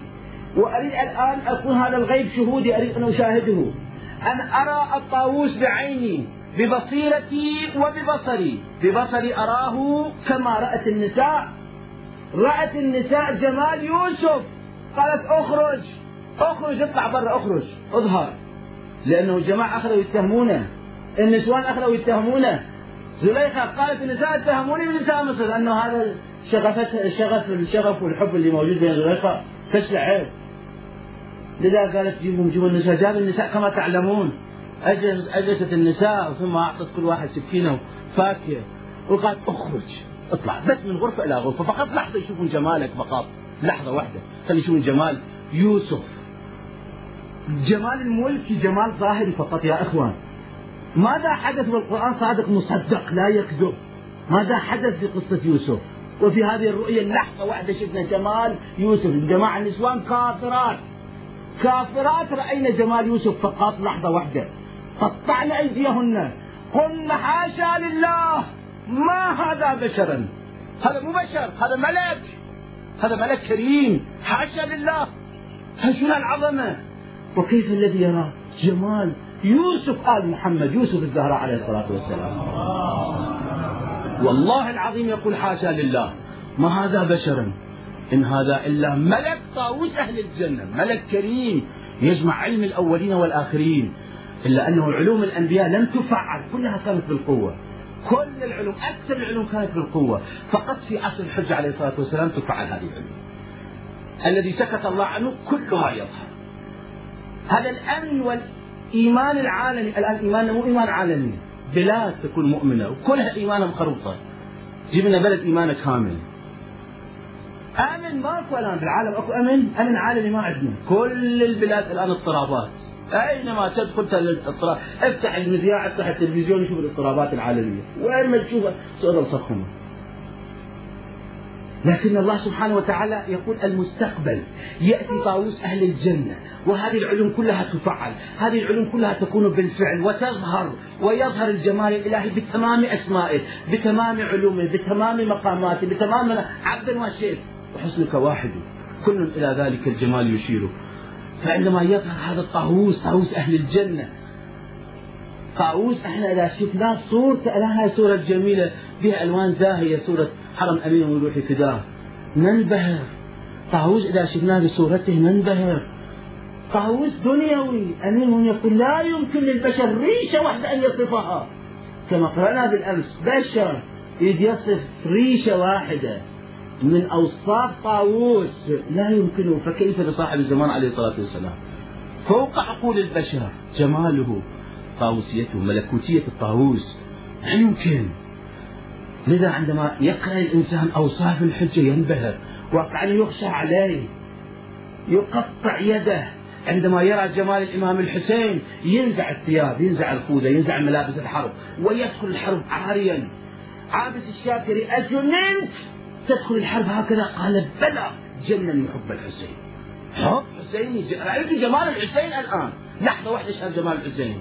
A: وأريد الآن أكون هذا الغيب شهودي أريد أن أشاهده. أن أرى الطاووس بعيني ببصيرتي وببصري. ببصري أراه كما رأت النساء. رأت النساء جمال يوسف. قالت أخرج أخرج اطلع برا أخرج. اظهر. لأنه الجماعة أخذوا يتهمونه. النسوان أخذوا يتهمونه. زليخة قالت النساء اتهموني من نساء مصر أنه هذا شغفت الشغف الشغف والحب اللي موجود بين زليخة. كسر عيب لذا قالت جيبوا جيبوا النساء جاب النساء كما تعلمون. أجلس أجلست النساء ثم أعطت كل واحد سكينة وفاكهة. وقالت اخرج اطلع. بس من غرفة إلى غرفة. فقط لحظة يشوفون جمالك فقط. لحظة واحدة. خلي يشوفون جمال يوسف. جمال الملك جمال ظاهري فقط يا إخوان. ماذا حدث بالقرآن؟ صادق مصدق لا يكذب. ماذا حدث في قصة يوسف؟ وفي هذه الرؤية اللحظة واحدة شفنا جمال يوسف. الجماعة النسوان كافرات. كافرات رأينا جمال يوسف فقط لحظة واحدة. قطعنا أيديهن. قلنا حاشا لله. ما هذا بشرا؟ هذا مو بشر هذا ملك. هذا ملك كريم. حاشا لله. شنو العظمة وكيف الذي يرى جمال يوسف آل محمد؟ يوسف الزهراء عليه الصلاة والسلام. والله العظيم يقول حاشا لله. ما هذا بشرا؟ إن هذا إلا ملك طاووس أهل الجنة ملك كريم يجمع علم الأولين والآخرين إلا أنه علوم الأنبياء لم تفعل كلها كانت بالقوة. كل العلوم أكثر العلوم كانت بالقوة. فقط في عصر الحجة عليه الصلاة والسلام تفعل هذه العلوم. الذي سكت الله عنه كل ما يظهر. هذا الأمن والإيمان العالمي الآن إيماننا مو إيمان عالمي. بلاد تكون مؤمنة وكلها إيمانها مخروطة. جبنا بلد إيمانه كامل. آمن ماكو الان بالعالم أكو آمن؟ آمن عالمي ما عندنا كل البلاد الآن اضطرابات. أينما تدخل الاضطراب افتح المذياع افتح التلفزيون شوف الاضطرابات العالمية. وين ما تشوفها صور صخمه لكن الله سبحانه وتعالى يقول المستقبل يأتي طاووس أهل الجنة وهذه العلوم كلها تفعل هذه العلوم كلها تكون بالفعل وتظهر ويظهر الجمال الإلهي بتمام أسمائه بتمام علومه بتمام مقاماته بتمام عبد وشيخ وحسنك واحد. كل إلى ذلك الجمال يشير فعندما يظهر هذا الطاووس طاووس أهل الجنة. طاووس أحنا إذا شفناه صورته لها صورة جميلة بها ألوان زاهية صورة حرم أمين وروح فداه ننبهر طاووس إذا شفناه بصورته ننبهر طاووس دنيوي أمين يقول لا يمكن للبشر ريشة واحدة أن يصفها. كما قرأنا بالأمس بشر يصف ريشة واحدة. من أوصاف طاووس لا يمكنه فكيف لصاحب الزمان عليه الصلاة والسلام؟ فوق عقول البشر جماله طاووسيته ملكوتية الطاووس لا يمكن. لذا عندما يقرأ الإنسان أوصاف الحجة ينبهر واقعا يخشى عليه يقطع يده. عندما يرى جمال الإمام الحسين ينزع الثياب ينزع الخوذة ينزع ملابس الحرب ويدخل الحرب عاريا. عابس الشاكري أجننت؟ تدخل الحرب هكذا؟ قال بلى. جنن حب الحسين. حب حسيني رأيت جمال الحسين الآن. لحظة واحدة شاف جمال الحسين.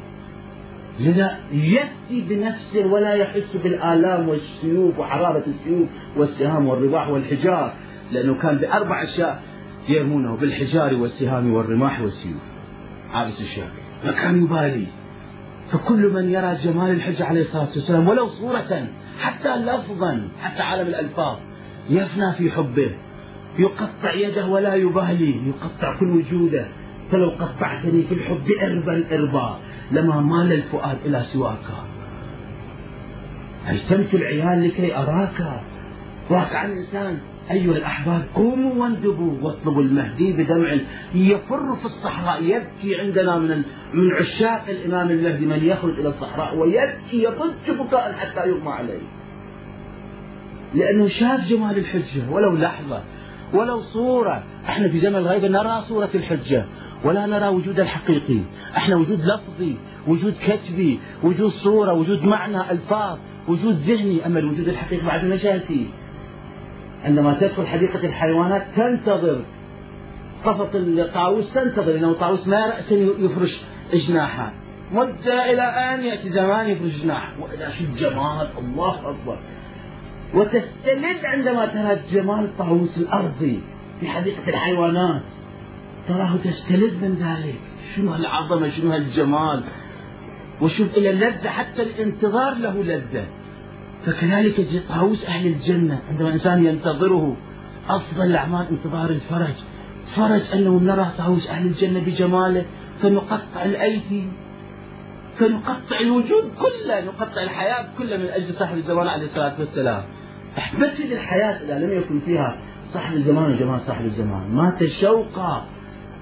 A: لذا يأتي بنفسه ولا يحس بالآلام والسيوف وحرارة السيوف والسهام والرماح والحجار لأنه كان بأربع أشياء يرمونه بالحجار والسهام والرماح والسيوف. عابس الشاكر. ما كان يبالي. فكل من يرى جمال الحج عليه الصلاة والسلام ولو صورة حتى لفظا حتى عالم الألفاظ يفنى في حبه. يقطع يده ولا يبالي يقطع كل وجوده. فلو قطعتني في الحب إربا إربا لما مال الفؤاد إلى سواك. هيتمت العيال لكي أراك؟ واقع الإنسان. أيها الأحباب قوموا واندبوا واطلبوا المهدي بدمع يفر في الصحراء يبكي عندنا من من عشاق الإمام المهدي من يخرج إلى الصحراء ويبكي يضج بكاء حتى يغمى عليه. لأنه شاف جمال الحجة ولو لحظة ولو صورة. إحنا في زمن الغيبة نرى صورة الحجة ولا نرى وجود الحقيقي. إحنا وجود لفظي وجود كتبي وجود صورة وجود معنى ألفاظ وجود ذهني. أما الوجود الحقيقي بعد ما عندما تدخل حديقة الحيوانات تنتظر قفص الطاووس تنتظر لأنه الطاووس ما رأسا يفرش جناحه. مدة إلى أن يأتي زمان يفرش جناحه. وإذا شو الجمال الله أكبر. وتستلذ عندما ترى جمال الطاووس الأرضي في حديقة الحيوانات. تراه تستلذ من ذلك. شنو هالعظمة شنو هالجمال وشوف إلى اللذة حتى الانتظار له لذة. فكذلك طاووس أهل الجنة عندما الإنسان ينتظره. أفضل الأعمال انتظار الفرج. فرج أنه نرى طاووس أهل الجنة بجماله فنقطع الأيدي. فنقطع الوجود كله نقطع الحياة كلها من أجل صاحب الزمان عليه الصلاة والسلام. احبتي الحياة إذا لم يكن فيها صاحب الزمان وجمال صاحب الزمان. مات شوقا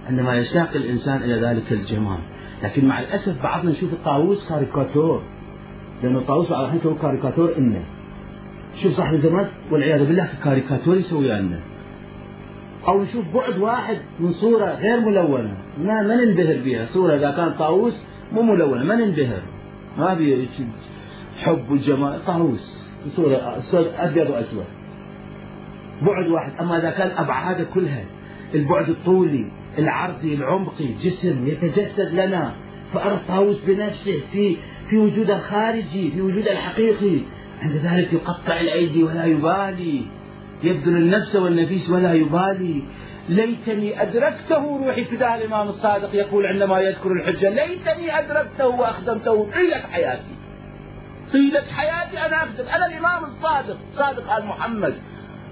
A: عندما يشتاق الإنسان إلى ذلك الجمال. لكن مع الأسف بعضنا نشوف الطاووس كاريكاتور. لأنه الطاووس بعض الحين يسوي كاريكاتور إنه. شوف صاحب الزمان والعياذ بالله كاريكاتور يسوي لنا أو نشوف بعد واحد من صورة غير ملونة. ما ما ننبهر بها. صورة إذا كان طاووس مو ملونة. ما ننبهر. ما بي حب وجمال. طاووس. صورة أبيض وأسود. بعد واحد. أما إذا كان أبعاده كلها البعد الطولي العرضي العمقي جسم يتجسد لنا فأرى الطاووس بنفسه في في وجوده الخارجي في وجوده الحقيقي. عند ذلك يقطع الأيدي ولا يبالي. يبذل النفس والنفيس ولا يبالي. ليتني أدركته روحي فداء الإمام الصادق يقول عندما يذكر الحجة ليتني أدركته وأخدمته طيلة حياتي. طيلة حياتي أنا أخدم. أنا الإمام الصادق صادق آل محمد.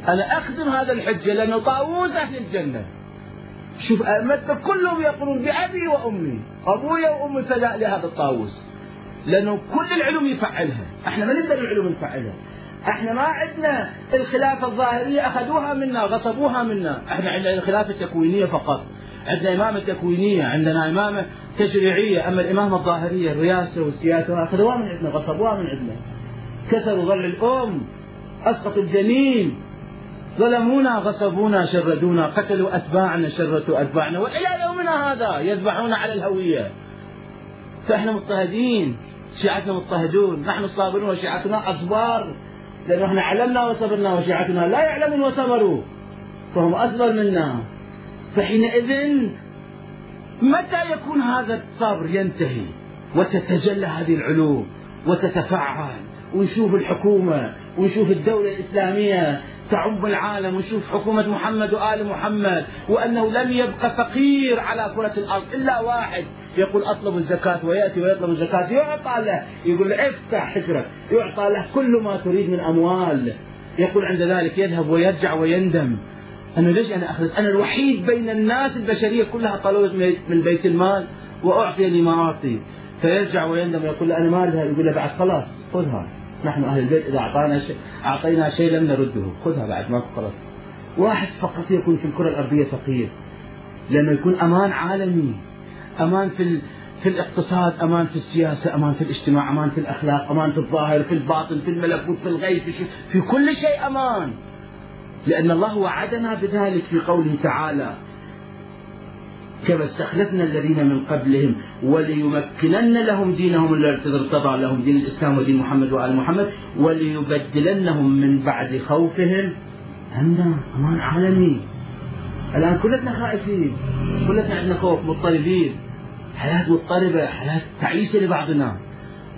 A: أنا أخدم هذا الحجة لأنه طاووس أهل الجنة. شوف أئمتنا كلهم يقولون بأبي وأمي أبوي وأمي فداء لهذا الطاووس. لأنه كل العلوم يفعلها. إحنا ما نقدر العلوم نفعلها. إحنا ما عندنا الخلافة الظاهرية أخذوها منا غصبوها منا. إحنا عندنا الخلافة التكوينية فقط. عندنا إمامة تكوينية عندنا إمامة تشريعية أما الإمامة الظاهرية الرئاسة والسياسة أخذوها من عندنا غصبوها من عندنا. كسروا ضلع الأم أسقطوا الجنين. ظلمونا غصبونا شردونا قتلوا أتباعنا شردوا أتباعنا. وإلى يومنا هذا يذبحون على الهوية. فإحنا مضطهدين شيعتنا مضطهدون. نحن صابرون وشيعتنا أصبار لأنه إحنا علمنا وصبرنا وشيعتنا لا يعلمون وصبروا فهم أصبر منا. فحينئذ متى يكون هذا الصبر ينتهي؟ وتتجلى هذه العلوم وتتفعل ونشوف الحكومة ونشوف الدولة الإسلامية تعم العالم ونشوف حكومة محمد وآل محمد وأنه لم يبقى فقير على كرة الأرض إلا واحد. يقول أطلب الزكاة ويأتي ويطلب الزكاة يعطى له. يقول افتح حجرك. يعطى له كل ما تريد من أموال. يقول عند ذلك يذهب ويرجع ويندم. أنه ليش أنا أخذت؟ أنا الوحيد بين الناس البشرية كلها طلبت من بيت المال وأعطي لي ما أعطي فيرجع ويندم ويقول له أنا ما أريدها يقول له بعد خلاص خذها نحن أهل البيت إذا أعطانا شيء أعطينا شيء لم نرده. خذها بعد ما خلاص. واحد فقط يكون في الكرة الأرضية فقير. لأنه يكون أمان عالمي. أمان في في الاقتصاد أمان في السياسة أمان في الاجتماع أمان في الأخلاق أمان في الظاهر في الباطن في الملكوت في الغيب في, في كل شيء أمان. لأن الله وعدنا بذلك في قوله تعالى كما استخلفنا الذين من قبلهم وليمكنن لهم دينهم الذي ارتضى لهم دين الإسلام ودين محمد وآل محمد وليبدلنهم من بعد خوفهم. امنا أمان عالمي. الآن كلنا خائفين. كلنا عندنا خوف مضطربين. حياة مضطربة حياة تعيسه لبعضنا.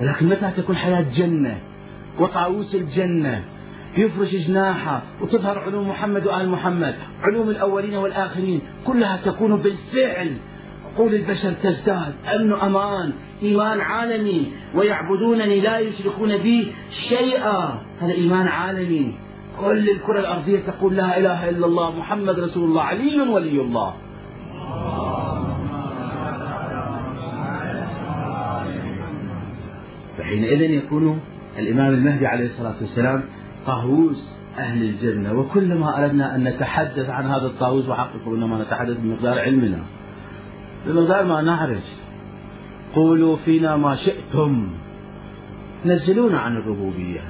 A: ولكن متى تكون حياة جنة؟ وطاووس الجنة؟ يفرش جناحه وتظهر علوم محمد وآل محمد علوم الأولين والآخرين كلها تكون بالفعل. عقول البشر تزداد أمن أمان إيمان عالمي ويعبدونني لا يشركون بي شيئا. هذا إيمان عالمي. كل الكرة الأرضية تقول لا إله إلا الله محمد رسول الله علي ولي الله. فحينئذ يكون الإمام المهدي عليه الصلاة والسلام طاووس أهل الجنة. وكلما أردنا أن نتحدث عن هذا الطاووس وحققوا إنما نتحدث بمقدار علمنا. بمقدار ما نعرف. قولوا فينا ما شئتم. نزلونا عن الربوبية.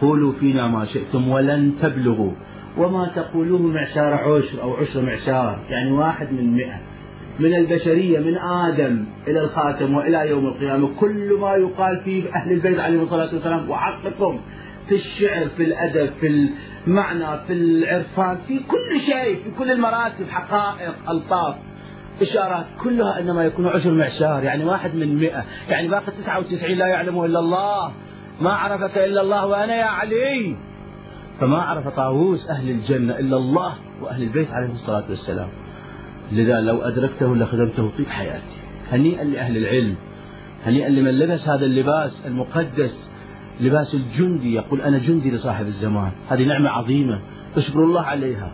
A: قولوا فينا ما شئتم ولن تبلغوا. وما تقولوه معشار عشر أو عشر معشار يعني واحد من مئة. من البشرية من آدم إلى الخاتم وإلى يوم القيامة. كل ما يقال فيه أهل البيت عليهم الصلاة والسلام وحقكم. في الشعر في الأدب في المعنى في العرفان في كل شيء في كل المراتب حقائق ألطاف إشارات كلها إنما يكون عشر معشار يعني واحد من مئة. يعني باقي تسعة وتسعين لا يعلمه إلا الله. ما عرفك إلا الله وأنا يا علي. فما عرف طاووس أهل الجنة إلا الله وأهل البيت عليهم الصلاة والسلام. لذا لو أدركته لخدمته طيب حياتي. هنيئا لأهل العلم. هنيئا لمن لبس هذا اللباس المقدس. لباس الجندي يقول أنا جندي لصاحب الزمان هذه نعمة عظيمة اشكروا الله عليها.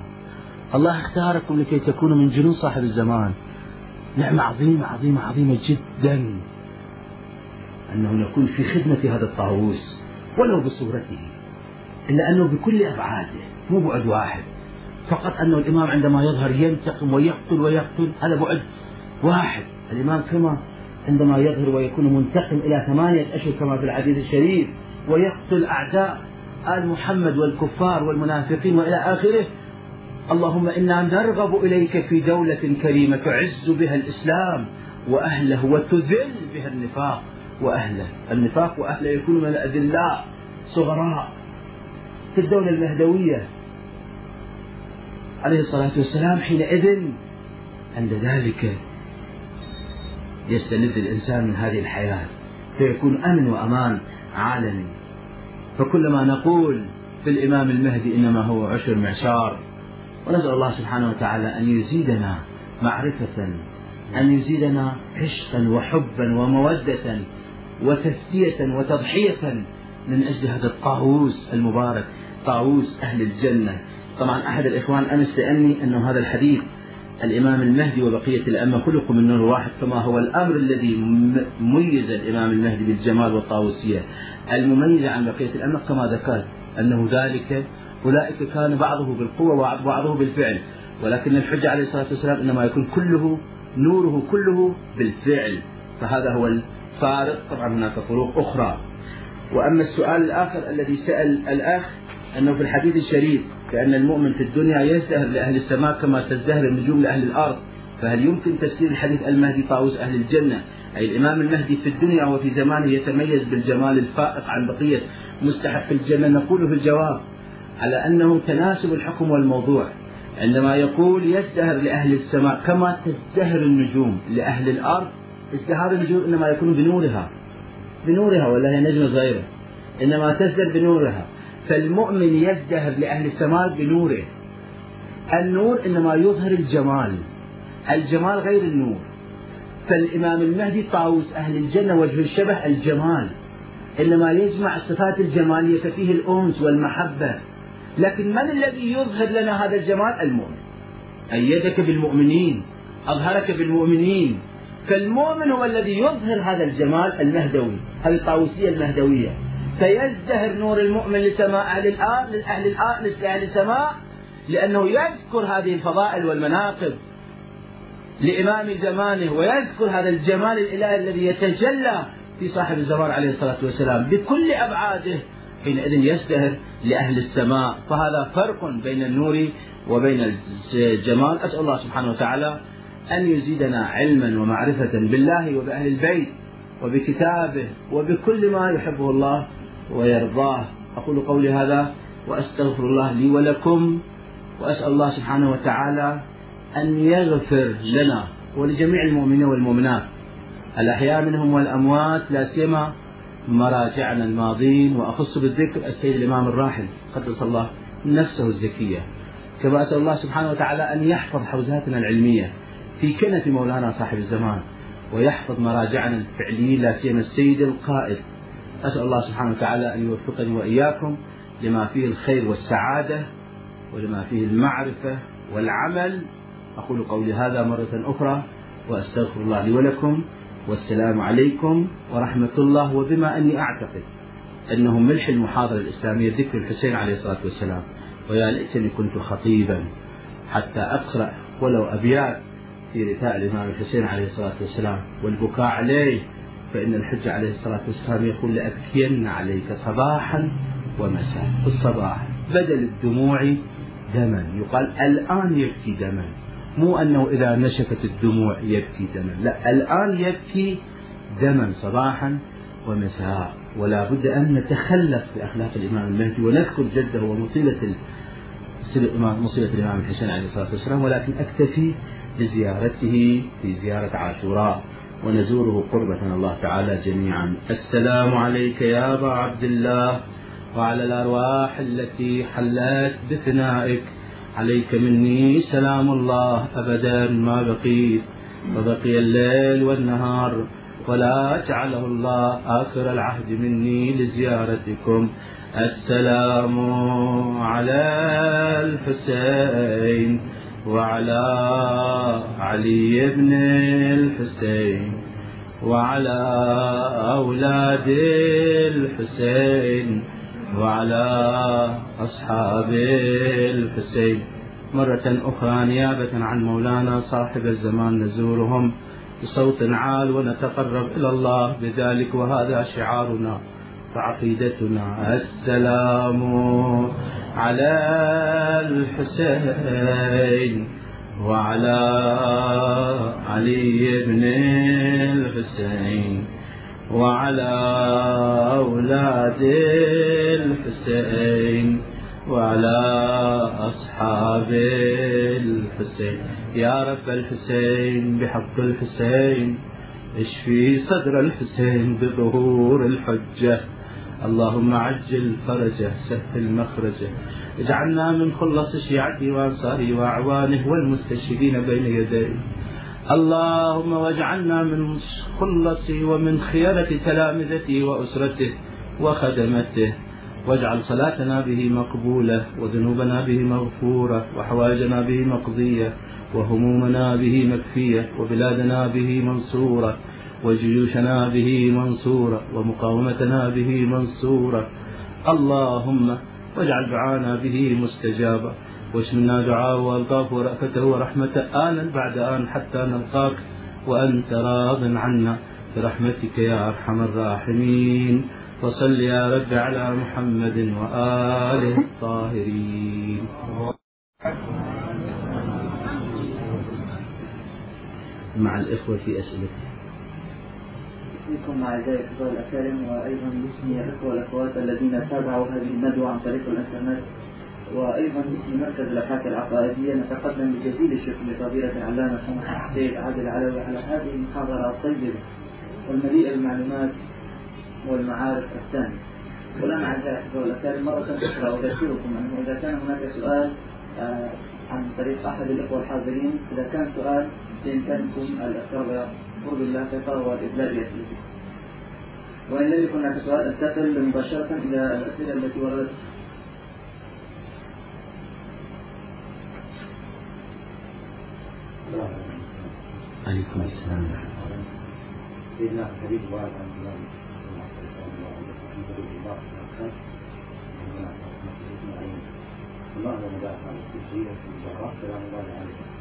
A: الله اختاركم لكي تكونوا من جنود صاحب الزمان. نعمة عظيمة عظيمة عظيمة جدا. أنه نكون في خدمة هذا الطاووس ولو بصورته إلا أنه بكل أبعاده مو بعد واحد. فقط أنه الإمام عندما يظهر ينتقم ويقتل ويقتل هذا بعد واحد. الإمام كما عندما يظهر ويكون منتقم إلى ثمانية أشهر كما في الحديث الشريف. ويقتل أعداء آل محمد والكفار والمنافقين وإلى آخره. اللهم إنا نرغب إليك في دولة كريمة تعز بها الإسلام وأهله وتذل بها النفاق وأهله النفاق وأهله يكون من الأذلاء صغراء في الدولة المهدوية. عليه الصلاة والسلام حينئذ عند ذلك يستلذ الإنسان من هذه الحياة فيكون أمن وأمان. عالمي. فكلما نقول في الإمام المهدي إنما هو عشر معشار ونسأل الله سبحانه وتعالى أن يزيدنا معرفة أن يزيدنا عشقا وحبا ومودة وتفتية وتضحية من أجل هذا الطاووس المبارك طاووس أهل الجنة. طبعا أحد الإخوان أمس سألني أنه هذا الحديث الإمام المهدي وبقية الأئمة خلقوا من نور واحد كما هو الأمر الذي ميز الإمام المهدي بالجمال والطاووسية؟ المميزة عن بقية الأئمة كما ذكرت أنه ذلك أولئك كان بعضه بالقوة وبعضه بالفعل ولكن الحجة عليه الصلاة والسلام إنما يكون كله نوره كله بالفعل فهذا هو الفارق. طبعا هناك فروق أخرى. وأما السؤال الآخر الذي سأل الأخ أنه في الحديث الشريف بأن المؤمن في الدنيا يزدهر لأهل السماء كما تزدهر النجوم لأهل الأرض. فهل يمكن تفسير الحديث المهدي طاووس أهل الجنة؟ أي الإمام المهدي في الدنيا وفي زمانه يتميز بالجمال الفائق عن بقية مستحق الجنة؟ نقول في الجواب على أنه تناسب الحكم والموضوع. عندما يقول يزدهر لأهل السماء كما تزدهر النجوم لأهل الأرض ازدهار النجوم إنما يكون بنورها. بنورها ولا هي نجمة صغيرة إنما تزدهر بنورها. فالمؤمن يزدهر لأهل السماء بنوره. النور إنما يظهر الجمال الجمال غير النور. فالإمام المهدي طاووس أهل الجنة وجه الشبه الجمال إنما يجمع الصفات الجمالية فيه الأنس والمحبة. لكن من الذي يظهر لنا هذا الجمال؟ المؤمن. أيدك بالمؤمنين أظهرك بالمؤمنين. فالمؤمن هو الذي يظهر هذا الجمال المهدوي هذه الطاووسية المهدوية. فيزدهر نور المؤمن لسماء أهل الأرض لأهل الأرض لأهل السماء لأنه يذكر هذه الفضائل والمناقب لإمام زمانه ويذكر هذا الجمال الإلهي الذي يتجلى في صاحب الزمان عليه الصلاة والسلام بكل أبعاده حينئذ يزدهر لأهل السماء. فهذا فرق بين النور وبين الجمال. أسأل الله سبحانه وتعالى أن يزيدنا علما ومعرفة بالله وبأهل البيت وبكتابه وبكل ما يحبه الله. ويرضاه. أقول قولي هذا وأستغفر الله لي ولكم وأسأل الله سبحانه وتعالى أن يغفر لنا ولجميع المؤمنين والمؤمنات. الأحياء منهم والأموات لا سيما مراجعنا الماضين. وأخص بالذكر السيد الإمام الراحل قدس الله نفسه الزكية. كما أسأل الله سبحانه وتعالى أن يحفظ حوزاتنا العلمية في كنف مولانا صاحب الزمان ويحفظ مراجعنا الفعليين لا سيما السيد القائد أسأل الله سبحانه وتعالى أن يوفقني وإياكم لما فيه الخير والسعادة ولما فيه المعرفة والعمل. أقول قولي هذا مرة أخرى وأستغفر الله لي ولكم. والسلام عليكم ورحمة الله. وبما أني أعتقد أنه ملح المحاضرة الإسلامية ذكر الحسين عليه الصلاة والسلام. ويا ليتني كنت خطيبا حتى أقرأ ولو أبيات في رثاء الإمام الحسين عليه الصلاة والسلام. والبكاء عليه. فإن الحج عليه الصلاة والسلام يقول لأبكين عليك صباحا ومساء. في الصباح بدل الدموع دما. يقال الآن يبكي دما. مو أنه إذا نشفت الدموع يبكي دما. لا الآن يبكي دما صباحا ومساء. ولا بد أن نتخلف بأخلاق الإمام المهدي ونذكر جده ومصيلة مصيلة الإمام الحسين عليه الصلاة والسلام ولكن أكتفي بزيارته في زيارة عاشوراء. ونزوره قربة الله تعالى جميعا. السلام عليك يا أبا عبد الله وعلى الأرواح التي حلت بثنائك. عليك مني سلام الله أبدا ما بقيت. وبقي الليل والنهار ولا جعله الله آخر العهد مني لزيارتكم. السلام على الحسين. وعلى علي بن الحسين وعلى أولاد الحسين وعلى أصحاب الحسين. مرة أخرى نيابة عن مولانا صاحب الزمان نزورهم بصوت عال ونتقرب إلى الله بذلك وهذا شعارنا. فعقيدتنا السلام على الحسين وعلى علي بن الحسين وعلى أولاد الحسين وعلى أصحاب الحسين. يا رب الحسين بحق الحسين اشفي صدر الحسين بظهور الحجة. اللهم عجل فرجه سهل مخرجه. اجعلنا من خلص شيعته وانصاره وأعوانه والمستشهدين بين يديه اللهم واجعلنا من خلصه ومن خيرة تلامذته وأسرته وخدمته. واجعل صلاتنا به مقبولة وذنوبنا به مغفورة وحوائجنا به مقضية وهمومنا به مكفية وبلادنا به منصورة. وجيوشنا به منصورة ومقاومتنا به منصورة اللهم واجعل دعانا به مستجابا. واشملنا دعاءه والطافه ورأفته ورحمته آنا بعد آن حتى نلقاك. وأنت راض عنا برحمتك يا أرحم الراحمين. وصل يا رب على محمد وآله الطاهرين. مع الإخوة في أسئلة
B: أوصيكم مع ذلك الأكارم وأيضا باسم الإخوة والأخوات الذين تابعوا هذه الندوة عن طريق الإنترنت وأيضا باسم مركز الأبحاث العقائدية نتقدم بجزيل الشكر لفضيلة العلامة سماحة السيد عادل العلوي على هذه المحاضرة الطيبة والمليئة بالمعلومات والمعارف الثانية. ولنا أعزائي الأكارم مرة أخرى أذكركم أنه إذا كان هناك سؤال آه، عن طريق أحد الإخوة الحاضرين إذا كان سؤال بإمكانكم الإخبار قرب والإبلاغ فيه. وإن لم يكن هناك سؤال أنتقل مباشرة إلى الأسئلة التي وردت.
A: عليكم السلام.
C: سيدنا الحبيب وعلى الله ومدافع التسجيل في الجراح سلام الله عليه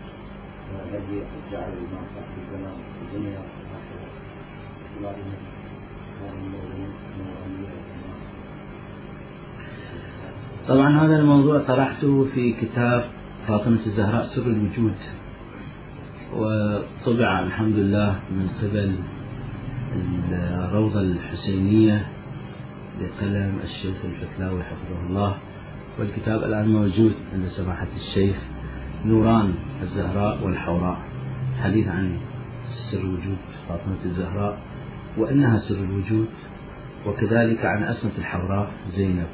A: طبعا هذا الموضوع طرحته في كتاب فاطمة الزهراء سر الوجود. وطبع الحمد لله من قبل الروضة الحسينية بقلم الشيخ الفتلاوي حفظه الله. والكتاب الآن موجود عند سماحة الشيخ. نوران الزهراء والحوراء. حديث عن سر وجود فاطمة الزهراء وأنها سر الوجود وكذلك عن أسمة الحوراء زينب.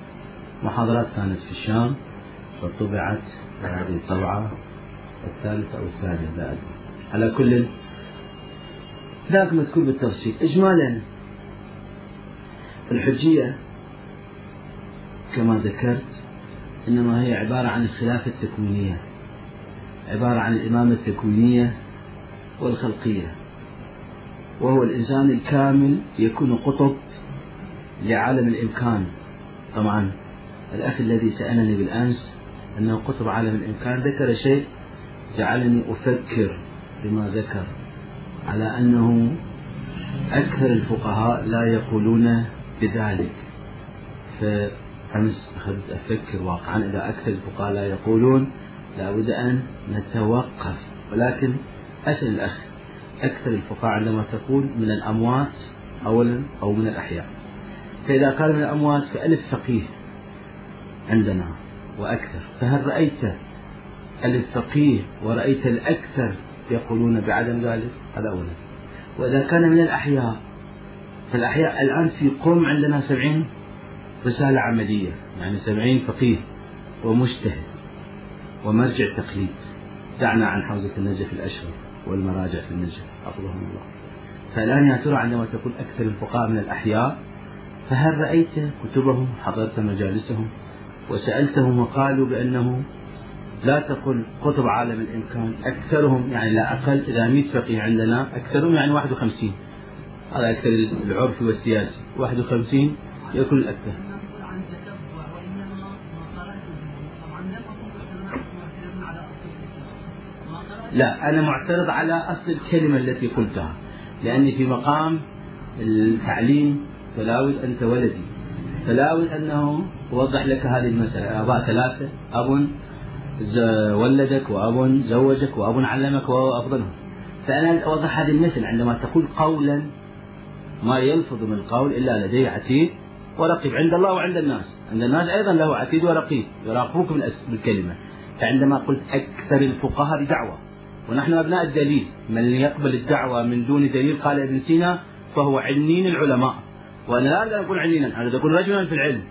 A: محاضرات كانت في الشام وطبعت هذه الطبعة الثالثة أو الثانية أدري على كل ذاك مذكور بالتفصيل. إجمالا الحجية كما ذكرت إنما هي عبارة عن الخلافة التكوينية. عبارة عن الإمامة التكوينية والخلقية. وهو الإنسان الكامل يكون قطب لعالم الإمكان. طبعا الأخ الذي سألني بالأمس أنه قطب عالم الإمكان ذكر شيء جعلني أفكر بما ذكر على أنه أكثر الفقهاء لا يقولون بذلك. فأمس أخذت أفكر واقعا إذا أكثر الفقهاء لا يقولون لابد أن نتوقف. ولكن أسأل الأخ أكثر الفقهاء عندما تقول من الأموات أولا أو من الأحياء. فإذا قال من الأموات فألف فقيه عندنا وأكثر. فهل رأيت الفقيه ورأيت الأكثر يقولون بعدم ذلك؟ هذا أولا. وإذا كان من الأحياء فالأحياء الآن في قوم عندنا سبعين رسالة عملية يعني سبعين فقيه ومجتهد. ومرجع تقليد. دعنا عن حوزة النجف الأشهر والمراجع في النجف. حفظهم الله. فالآن يا ترى عندما تقول أكثر الفقهاء من الأحياء فهل رأيت كتبهم حضرت مجالسهم وسألتهم وقالوا بأنه لا تقل قطب عالم الإمكان أكثرهم يعني لا أقل إذا 100 فقيه عندنا أكثرهم يعني 51 هذا أكثر العرفي والسياسي 51 يكون الأكثر. لا أنا معترض على أصل الكلمة التي قلتها لأني في مقام التعليم فلا أنت ولدي. فلا أنه أوضح لك هذه المسألة. آباء ثلاثة أب ولدك وأب زوجك وأب علمك وهو أفضلهم. فأنا أوضح هذه المسألة عندما تقول قولا ما يلفظ من القول إلا لديه عتيد ورقيب. عند الله وعند الناس. عند الناس أيضا له عتيد ورقيب يراقبوك بالكلمة. فعندما قلت أكثر الفقهاء بدعوة ونحن أبناء الدليل. من يقبل الدعوة من دون دليل قال ابن سينا فهو عنين العلماء. وأنا لا أقدر أقول عنينا أنا أقول رجلا في العلم.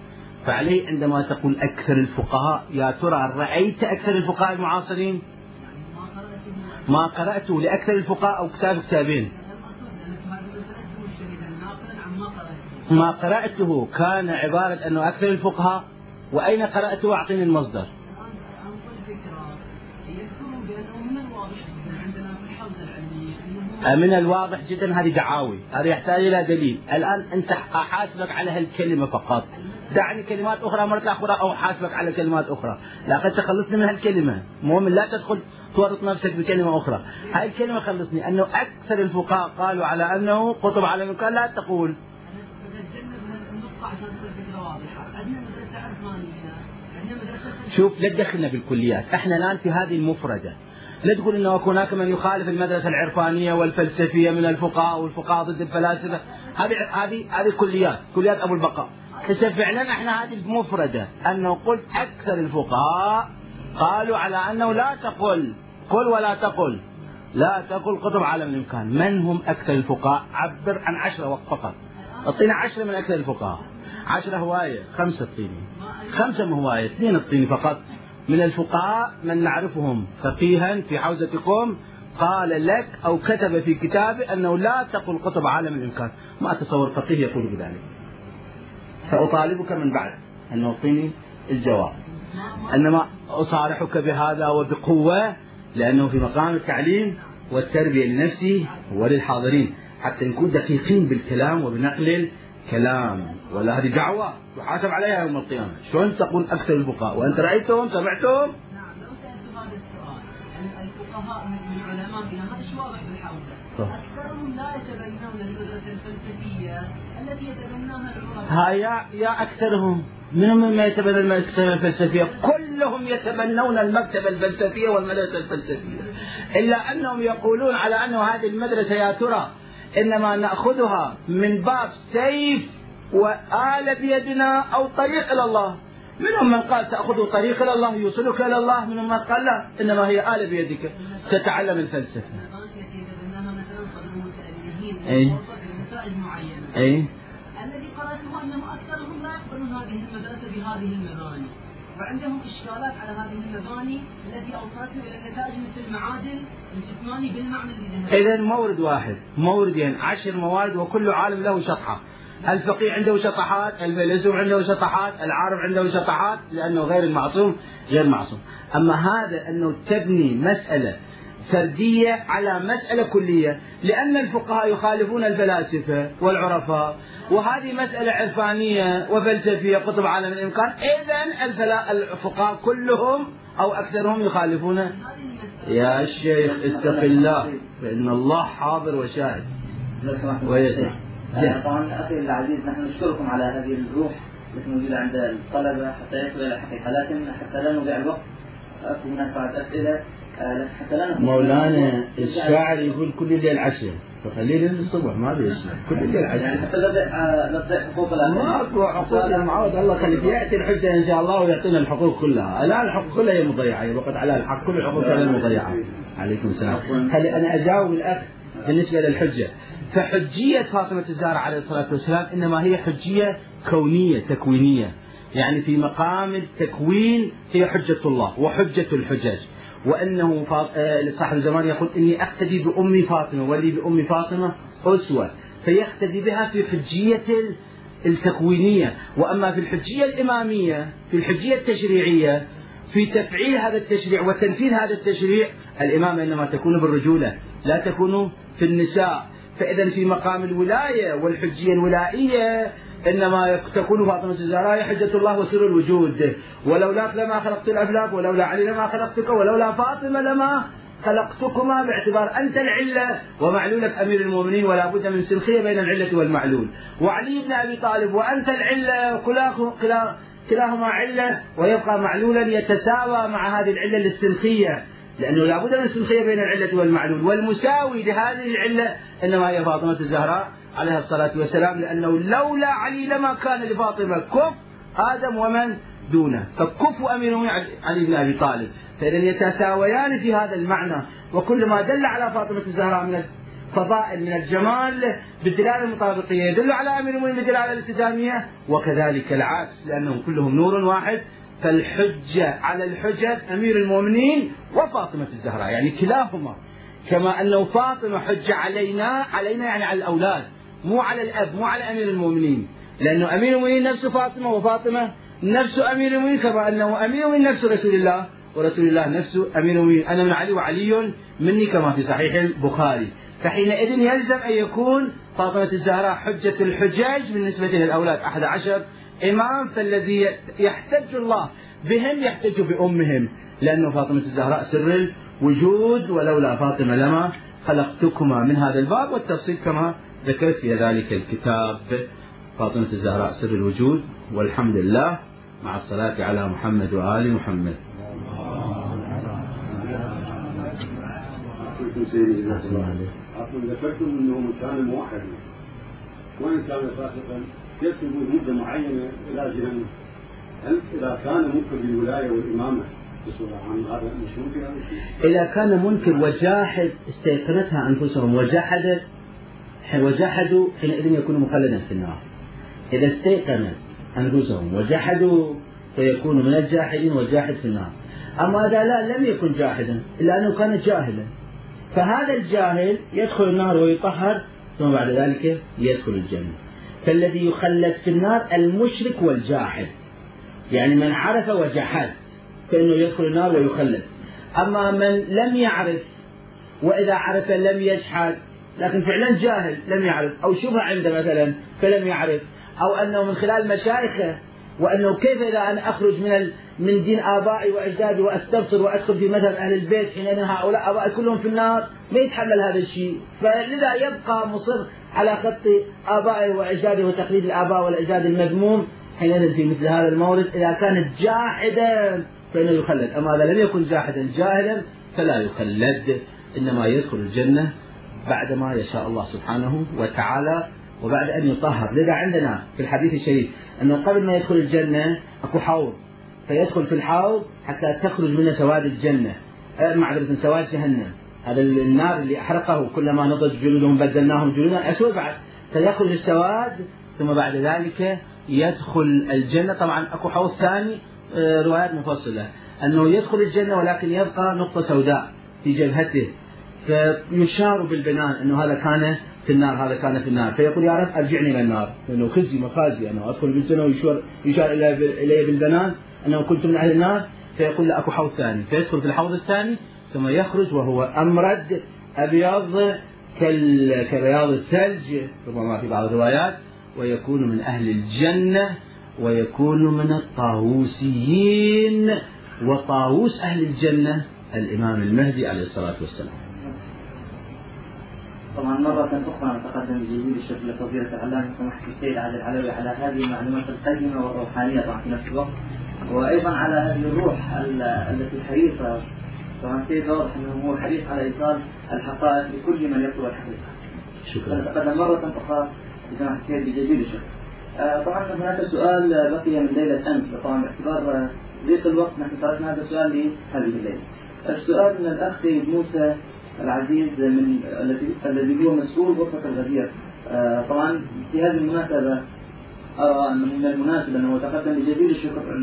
A: فعليه عندما تقول أكثر الفقهاء يا ترى رأيت أكثر الفقهاء المعاصرين؟ ما قرأته لأكثر الفقهاء أو كتاب كتابين. ما قرأته كان عبارة أنه أكثر الفقهاء وأين قرأته؟ أعطني المصدر. من الواضح جدا هذه دعاوي. هذا يحتاج إلى دليل. الآن أنت أحاسبك على هالكلمة فقط. دعني كلمات أخرى مرة أخرى أو حاسبك على كلمات أخرى. لقد تخلصني من هالكلمة. المهم لا تدخل تورط نفسك بكلمة أخرى. هاي الكلمة خلصني. أنه أكثر الفقهاء قالوا على أنه قطب على المكان لا تقول. شوف لا تدخلنا بالكليات. إحنا الآن في هذه المفردة. لا تقول إنه هناك من يخالف المدرسة العرفانية والفلسفية من الفقهاء والفقهاء ضد الفلاسفة. هذه هذه هذه كليات كليات أبو البقاء. بس فعلا إحنا هذه المفرده أنه قلت أكثر الفقهاء قالوا على أنه لا تقل قل ولا تقل. لا تقل قطب عالم الإمكان. من هم أكثر الفقهاء؟ عبر عن عشرة فقط. أعطينا عشرة من أكثر الفقهاء. عشرة هواية خمسة اعطيني خمسة هواية اثنين اعطيني فقط. من الفقهاء من نعرفهم فقيها في حوزتكم قال لك أو كتب في كتابه أنه لا تقل قطب عالم الإمكان ما أتصور فقيه يقول بذلك. سأطالبك من بعد أن تعطيني الجواب. إنما أصارحك بهذا وبقوة لأنه في مقام التعليم والتربية لنفسي وللحاضرين. حتى نكون دقيقين بالكلام وبنقل الكلام. ولا هذه دعوة تحاسب عليها يوم القيامة. شلون تقول أكثر الفقهاء وأنت رأيتهم؟ سمعتهم
D: نعم لو سألت هذا السؤال الفقهاء من علمائنا هذا شو واضح بالحوزة أكثرهم لا يتبنون المدرسة الفلسفية التي يتبناها العلماء
A: يا يا أكثرهم. منهم مما يتبنى المكتبة الفلسفية؟ كلهم يتبنون المكتبة الفلسفية والمدرسة الفلسفية. إلا أنهم يقولون على أن هذه المدرسة يا ترى إنما نأخذها من باب سيف وآل بيدنا أو طريق إلى الله. منهم من قال تأخذ طريق إلى الله يوصلك إلى الله. منهم من قال لا إنما هي آل بيدك. تتعلم الفلسفة. أي. أي.
D: الذي قرأته أنه أكثرهم لا يقبلون هذه المدرسة بهذه المباني. وعندهم إشكالات على هذه المباني التي أوصلتنا إلى النتائج مثل المعادل الجسماني بالمعنى
A: الذي إذا مورد واحد موردين عشر موارد وكل عالم له شطحة الفقيه عنده شطحات الفيلسوف عنده شطحات العارف عنده شطحات لأنه غير المعصوم غير معصوم. أما هذا أنه تبني مسألة فردية على مسألة كلية لأن الفقهاء يخالفون الفلاسفة والعرفاء وهذه مسألة عرفانية وفلسفية قطب عالم الإمكان. إذا الفقهاء كلهم أو أكثرهم يخالفون. يا شيخ اتق الله فإن الله حاضر وشاهد.
B: ويسمع طبعا أخي العزيز نحن نشكركم على هذه الروح التي موجودة عند الطلبة حتى يصل إلى حقيقة لكن حتى لا نضيع الوقت. أكو هناك بعض أسئلة آه، حتى لا
A: مولانا الشاعر يقول كل الليل عشر. فخليه للصبح ما أدري كل الليل عشر.
B: يعني حتى لا تضيع حقوق
A: ما أكو حقوق المعود الله خليك يأتي الحجة إن شاء الله ويعطينا الحقوق كلها. الآن الحقوق كلها هي مضيعة. وقد على الحق. كل الحقوق كلها مضيعة. عليكم السلام. خلي أنا أجاوب الأخ بالنسبة للحجة. فحجية فاطمة الزهراء عليه الصلاة والسلام إنما هي حجية كونية تكوينية. يعني في مقام التكوين هي حجة الله وحجة الحجج. وأنه آه، صاحب الزمان يقول إني أقتدي بأم فاطمة ولي بأم فاطمة أسوة. فيقتدي بها في حجية التكوينية. وأما في الحجية الإمامية في الحجية التشريعية في تفعيل هذا التشريع وتنفيذ هذا التشريع الإمامة إنما تكون بالرجولة لا تكون في النساء. فإذا في مقام الولاية والحجية الولائية إنما تكون فاطمة الزهراء حجة الله وسر الوجود. ولولاك لما خلقت الأفلاك ولولا علي لما خلقتك ولولا فاطمة لما خلقتكما باعتبار أنت العلة ومعلولك أمير المؤمنين ولا بد من سلخية بين العلة والمعلول. وعلي بن أبي طالب وأنت العلة كلاهما علة ويبقى معلولا يتساوى مع هذه العلة الاستنخية. لأنه لا بد من سلخية بين العلة والمعلول. والمساوي لهذه العلة إنما هي فاطمة الزهراء عليه الصلاة والسلام لأنه لولا علي لما كان لفاطمة كف آدم ومن دونه. فكف أمير علي بن أبي طالب. فإذا يتساويان في هذا المعنى. وكل ما دل على فاطمة الزهراء من الفضائل من الجمال بالدلالة المطابقية يدل على أمير المؤمنين بالدلالة الالتزامية وكذلك العكس لأنهم كلهم نور واحد. فالحجة على الحجج أمير المؤمنين وفاطمة الزهراء يعني كلاهما. كما أنه فاطمة حجة علينا علينا يعني على الأولاد مو على الأب مو على أمير المؤمنين. لأنه أمير المؤمنين نفسه فاطمة وفاطمة نفس أمير المؤمنين كما أنه أمير المؤمنين نفس رسول الله ورسول الله نفسه أمير المؤمنين. أنا من علي وعلي مني كما في صحيح البخاري. فحينئذ يلزم أن يكون فاطمة الزهراء حجة الحجاج بالنسبة للأولاد أحد عشر إمام فالذي يحتج الله بهم يحتج بأمهم. لأنه فاطمة الزهراء سر الوجود ولولا فاطمة لما خلقتكما من هذا الباب والتفصيل كما ذكرت في ذلك الكتاب. فاطمة الزهراء سر الوجود والحمد لله مع الصلاة على محمد وآل محمد.
E: ذكرتم أنه كان موحدا وإن كان فاسقا يكتب مدة معينة إلى جهنم. هل إذا كان منكر بالولاية والإمامة؟
A: إذا كان منكر وجاحد استيقنتها أنفسهم وجحدت وجحدوا حينئذ يكون مخلدا في النار. إذا استيقنت أنفسهم وجحدوا فيكون من الجاحدين والجاحد في النار. أما إذا لا لم يكن جاحدا إلا أنه كان جاهلا. فهذا الجاهل يدخل النار ويطهر ثم بعد ذلك يدخل الجنة. فالذي يخلد في النار المشرك والجاحد. يعني من عرف وجحد فإنه يدخل النار ويخلد أما من لم يعرف وإذا عرف لم يجحد لكن فعلا جاهل لم يعرف أو شبه عنده مثلا فلم يعرف أو أنه من خلال مشايخه وأنه كيف إذا أنا أخرج من من دين آبائي وأجدادي وأستبصر وأدخل في مذهب أهل البيت حين أن هؤلاء آبائي كلهم في النار ما يتحمل هذا الشيء. فلذا يبقى مصر على خط آبائه وأجداده وتقليد الآباء والأجداد المذموم حينئذ في مثل هذا المورد إذا كان جاحدا فإنه يخلد. أما إذا لم يكن جاحدا جاهلا فلا يخلد. إنما يدخل الجنة بعدما يشاء الله سبحانه وتعالى وبعد أن يطهر. لذا عندنا في الحديث الشريف أنه قبل ما يدخل الجنة أكو حوض. فيدخل في الحوض حتى تخرج منه سواد الجنة. أه، معذرة سواد جهنم. هذا النار اللي أحرقه كلما نضج جلودهم بدلناهم جلودا. أسود بعد فيخرج السواد ثم بعد ذلك يدخل الجنة. طبعا أكو حوض ثاني أه، روايات مفصلة. أنه يدخل الجنة ولكن يبقى نقطة سوداء في جبهته. فيشار بالبنان أنه هذا كان في النار هذا كان في النار. فيقول يا رب أرجعني إلى النار لأنه خزي مخازي. أنا أدخل بالجنة ويشار يشار إلي بالبنان أنه كنت من أهل النار فيقول له أكو حوض ثاني فيدخل في الحوض الثاني ثم يخرج وهو أمرد أبيض كبياض الثلج ربما في بعض الروايات ويكون من أهل الجنة ويكون من الطاووسيين وطاووس أهل الجنة الإمام المهدي عليه الصلاة والسلام.
B: طبعا مرة أخرى نتقدم بجزيل الشكر لفضيلة العلامة سماحة السيد عادل العلوي على هذه المعلومات القيمة والروحانية طبعا في نفس الوقت وأيضا على هذه الروح التي حريصة طبعا السيد واضح أنه هو حريص على إيصال الحقائق لكل من يطلب الحقيقة.
A: شكرا.
B: نتقدم مرة أخرى لسماحة السيد بجزيل الشكر. آه، طبعا هناك سؤال بقي من ليلة أمس طبعا باعتبار ضيق الوقت نحن تركنا هذا السؤال لهذه الليلة. السؤال من الأخ سيد موسى العزيز من الذي الذي هو مسؤول غرفة الغدير آه، طبعا في هذه المناسبة أرى أن من المناسب أنه تقدم بجزيل الشكر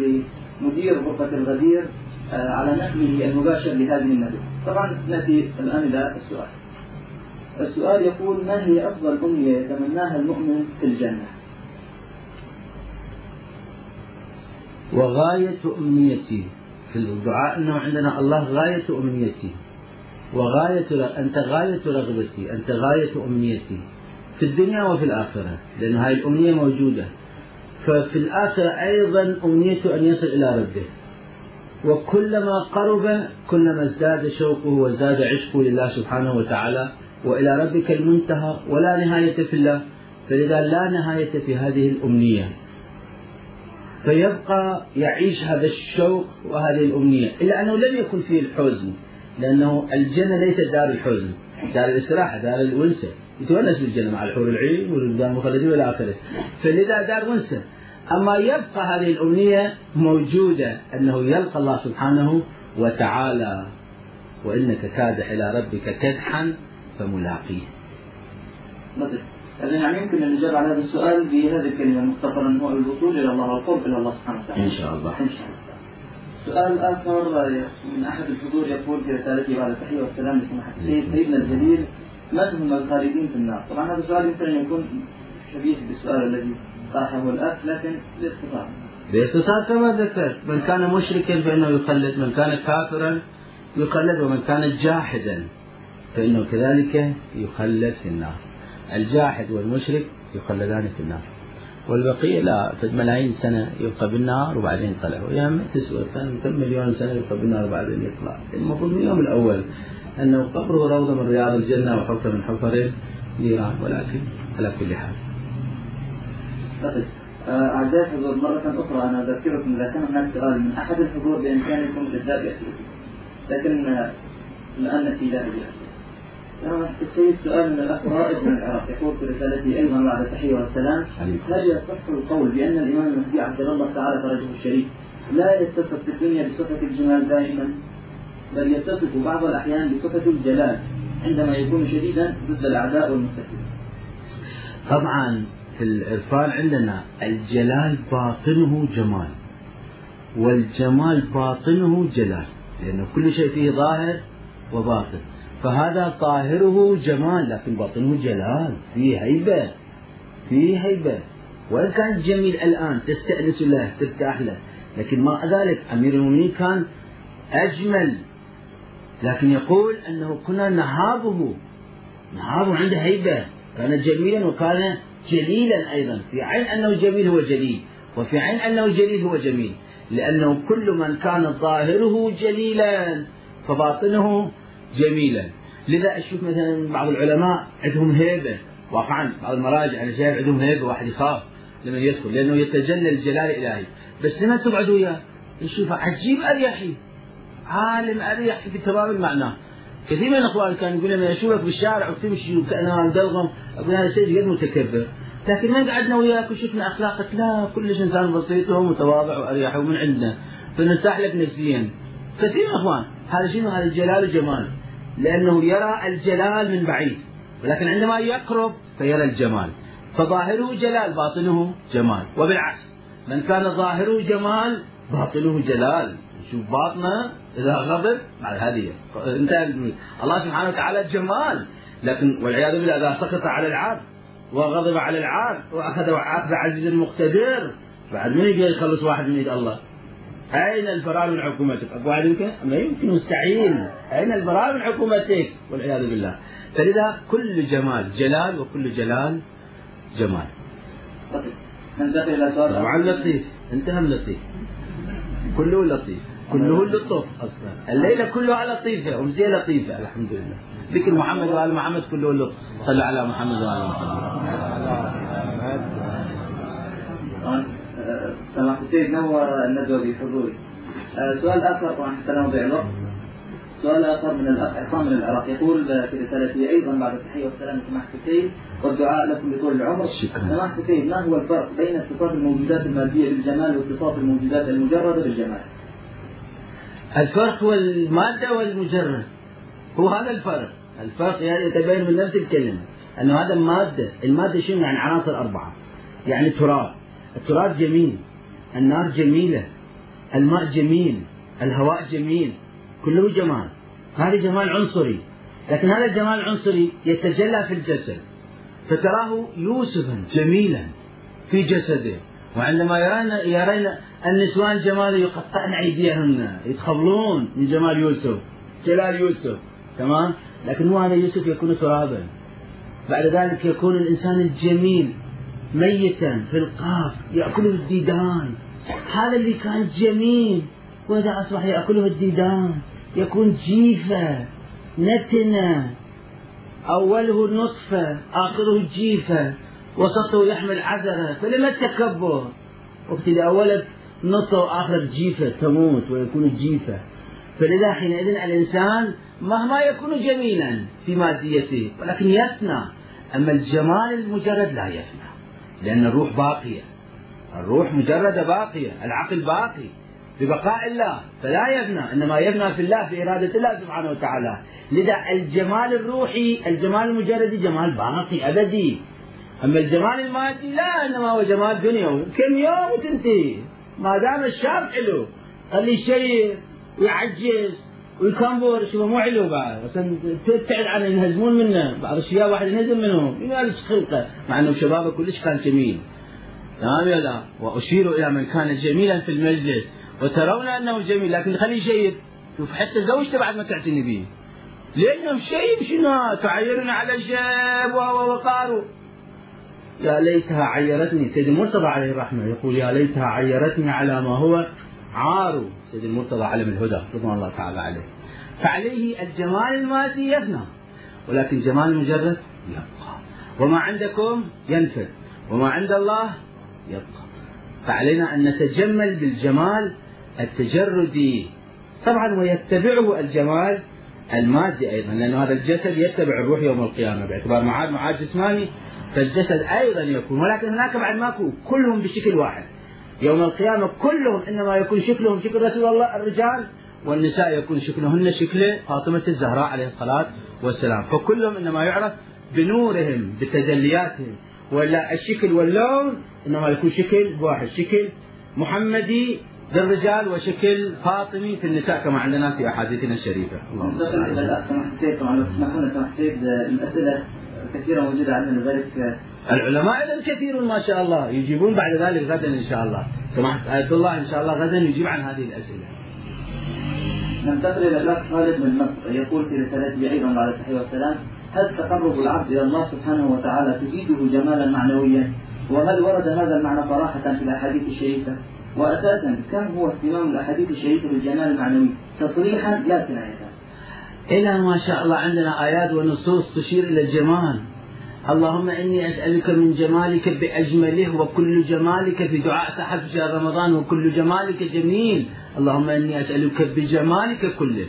B: لمدير غرفة الغدير آه، على نقله المباشر لهذه الندوة طبعا نأتي الآن إلى السؤال. السؤال يقول ما هي أفضل أمنية يتمناها المؤمن في الجنة؟
A: وغاية أمنيتي في الدعاء أنه عندنا الله غاية أمنيتي. وغاية أنت غاية رغبتي أنت غاية أمنيتي في الدنيا وفي الآخرة لأن هذه الأمنية موجودة. ففي الآخرة أيضا أمنيته أن يصل إلى ربه. وكلما قرب كلما ازداد شوقه وازداد عشقه لله سبحانه وتعالى وإلى ربك المنتهى ولا نهاية في الله فلذا لا نهاية في هذه الأمنية. فيبقى يعيش هذا الشوق وهذه الأمنية إلا أنه لم يكن فيه الحزن لأنه الجنة ليست دار الحزن. دار الاستراحة دار الأنسة يتونس بالجنة مع الحور العين والولدان المخلدين إلى آخره. فلذا دار أنسة أما يبقى هذه الأمنية موجودة أنه يلقى الله سبحانه وتعالى وإنك كادح إلى ربك كدحا فملاقيه.
B: يعني يمكن نجاوب على هذا السؤال بهذه الكلمة مختصرا هو الوصول إلى الله والقرب إلى الله سبحانه وتعالى.
A: إن شاء الله.
B: إن شاء الله. سؤال آخر من أحد الحضور يقول في رسالته بعد التحية والسلام لسماحة السيد سيدنا الجليل من هم الخالدين في النار؟ طبعا هذا السؤال يمكن أن يكون شبيه بالسؤال الذي طرحه الأخ لكن باختصار.
A: باختصار كما ذكرت من كان مشركا فإنه يخلد من كان كافرا يخلد ومن كان جاحدا فإنه كذلك يخلد في النار الجاحد والمشرك يخلدان في النار والبقية لا ملايين سنة يبقى بالنار وبعدين يطلع ويا تسوى كم مليون سنة يبقى بالنار وبعدين يطلع. المفروض من اليوم الأول أنه قبره روضة من رياض الجنة وحفرة من حفر النيران ولكن على كل حال.
B: طيب آه، أعزائي الحضور مرة أخرى أنا أذكركم إذا كان هناك سؤال من أحد الحضور بإمكانكم الإبداء بأسئلتكم لكن آه، الآن في ذلك السيد سؤال من الأخ رائد من العراق. يقول في رسالته أيضا بعد التحية والسلام هل يصح القول بأن الإمام المهدي عجل الله تعالى فرجه الشريف لا يتصف في الدنيا بصفة الجمال دائما بل يتصف بعض الأحيان بصفة الجلال عندما يكون شديدا ضد الأعداء والمستكبرين
A: طبعا في العرفان عندنا الجلال باطنه جمال والجمال باطنه جلال لأن كل شيء فيه ظاهر وباطن. فهذا ظاهره جمال لكن باطنه جلال. فيه هيبة فيه هيبة. وإن كان جميل الآن تستأنس له ترتاح له. لكن مع ذلك أمير المؤمنين كان أجمل. لكن يقول أنه كنا نهابه. نهابه عنده هيبة. كان جميلا وكان جليلا أيضا. في عين أنه جميل هو جليل. وفي عين أنه جليل هو جميل. لأنه كل من كان ظاهره جليلا. فباطنه جميلا لذا أشوف مثلا بعض العلماء عندهم هيبة واقعا بعض المراجع أنا شايف عندهم هيبة واحد يخاف لما يدخل لأنه يتجلى الجلال الإلهي. بس لما تقعد وياه يشوف عجيب أريحي عالم أريحي بتمام المعنى. كثير من الأخوان كانوا يقول لما اشوفك بالشارع وتمشي وكانها مدلغم أقول هذا سيد قد متكبر. لكن ما قعدنا وياك وشفنا أخلاقك لا كلش إنسان بسيط ومتواضع وأريح ومن عندنا فنرتاح لك نفسيا. كثير من الأخوان هذا شنو؟ هذا الجلال وجمال لأنه يرى الجلال من بعيد ولكن عندما يقرب فيرى الجمال. فظاهره جلال باطنه جمال. وبالعكس من كان ظاهره جمال باطنه جلال. شوف باطنه إذا غضب هذه انتهى الله سبحانه وتعالى جمال لكن والعياذ بالله إذا سقط على العبد وغضب على العبد وأخذ اخذ عزيز مقتدر بعد من يقدر يخلص واحد من يد الله؟ أين الفرار من حكومتك؟ اقوى يمكن؟ ما يمكن مستحيل. أين الفرار من حكومتك؟ والعياذ بالله. فلذا كل جمال جلال وكل جلال جمال.
B: ننتقل إلى سؤال
A: طبعا لطيف. انتهى لطيف. كله لطيف. كله لطف. أصلا. الليلة كلها لطيفة. ومزية لطيفة. الحمد لله. ذكر محمد وآل محمد كله لطف. صلى على محمد وآل محمد.
B: سماحة السيد نور الندوة بحضوري سؤال آخر طبعا حتى لا نضيع الوقت. سؤال آخر من الأخ عصام من العراق. يقول في رسالته أيضا بعد التحية والسلام سماحة السيد والدعاء لكم بطول العمر.
A: شكرا.
B: سماحة السيد ما هو الفرق بين اتصاف الموجودات المادية بالجمال واتصاف الموجودات المجردة بالجمال؟
A: الفرق هو المادة والمجرد هو هذا الفرق. الفرق يعني يتبين من نفس الكلمة أنه هذا مادة المادة شنو يعني؟ عناصر أربعة. يعني تراب. التراب جميل النار جميلة الماء جميل الهواء جميل كله جمال هذا جمال عنصري لكن هذا الجمال العنصري يتجلى في الجسد فتراه يوسفا جميلا في جسده وعندما يرين يرين النسوان جمال يقطعن أيديهن يتخبلون من جمال يوسف جلال يوسف تمام؟ لكن مو هذا يوسف يكون ترابا بعد ذلك يكون الإنسان الجميل ميتا في القاف يأكله الديدان. هذا اللي كان جميل وإذا أصبح يأكله الديدان. يكون جيفة نتنة. أوله نطفة آخره جيفة. وسطه يحمل عذرة فلما التكبر. وقت اللي اولك نطفة واخرك جيفة تموت ويكون جيفة. فلذا حينئذ الإنسان مهما يكون جميلا في ماديته ولكن يفنى. أما الجمال المجرد لا يفنى. لأن الروح باقية. الروح مجرده باقية. العقل باقي. ببقاء الله فلا يفنى إنما يفنى في الله في إرادة الله سبحانه وتعالى. لذا الجمال الروحي الجمال المجردي جمال باقي أبدي. أما الجمال المادي لا إنما هو جمال دنيوي كم يوم وتنتهي ما دام الشاب حلو خليه يشير ويعجز ويكمبر شوفه مو حلو بعد عشان تبتعد عنه ينهزمون منه. بعض الشباب واحد ينهزم منهم. ينالج خلقه مع إنه شبابه كلش كان جميل. تمام يا لا؟ وأشير إلى من كان جميلا في المجلس. وترون أنه جميل لكن خليه يشير شوف حتى زوجته بعد ما تعتني به لأنه شيء شنو؟ تعيرنا على الشيب وقارو يا ليتها عيرتني. سيد المرتضى عليه الرحمة يقول يا ليتها عيرتني على ما هو عار سيد المرتضى علم الهدى رضوان الله تعالى عليه. فعليه الجمال المادي يفنى ولكن جمال المجرد يبقى. وما عندكم ينفد وما عند الله يبقى. فعلينا أن نتجمل بالجمال التجردي طبعا ويتبعه الجمال المادي أيضا لأن هذا الجسد يتبع الروح يوم القيامة باعتبار معاد معاد جسماني فالجسد أيضا يكون ولكن هناك بعد ماكو كلهم بشكل واحد. يوم القيامة كلهم إنما يكون شكلهم شكل رسول الله الرجال والنساء يكون شكلهن شكل فاطمة الزهراء عليه الصلاة والسلام. فكلهم إنما يعرف بنورهم بتجلياتهم. ولا الشكل واللون إنما يكون شكل واحد شكل محمدي للرجال وشكل فاطمي في النساء كما عندنا في أحاديثنا الشريفة.
B: اللهم صل على سمحت لو تسمحون الاسئله كثيره موجودة عندنا لذلك
A: العلماء أيضا كثير ما شاء الله يجيبون بعد ذلك غدا إن شاء الله سمحت آية الله إن شاء الله غدا يجيب عن هذه الأسئلة.
B: ننتقل إلى الأخ خالد من مصر يقول في رسالته أيضا بعد التحيه والسلام هل تقرب العبد إلى الله سبحانه وتعالى تزيده جمالا معنويا؟ وهل ورد هذا المعنى صراحة في الأحاديث الشريفة؟ واساسا كم هو اهتمام الأحاديث الشريفة بالجمال المعنوي تصريحا لا كناية.
A: إلى ما شاء الله عندنا آيات ونصوص تشير إلى الجمال. اللهم إني أسألك من جمالك بأجمله وكل جمالك في دعاء في شهر رمضان وكل جمالك جميل. اللهم إني أسألك بجمالك كله.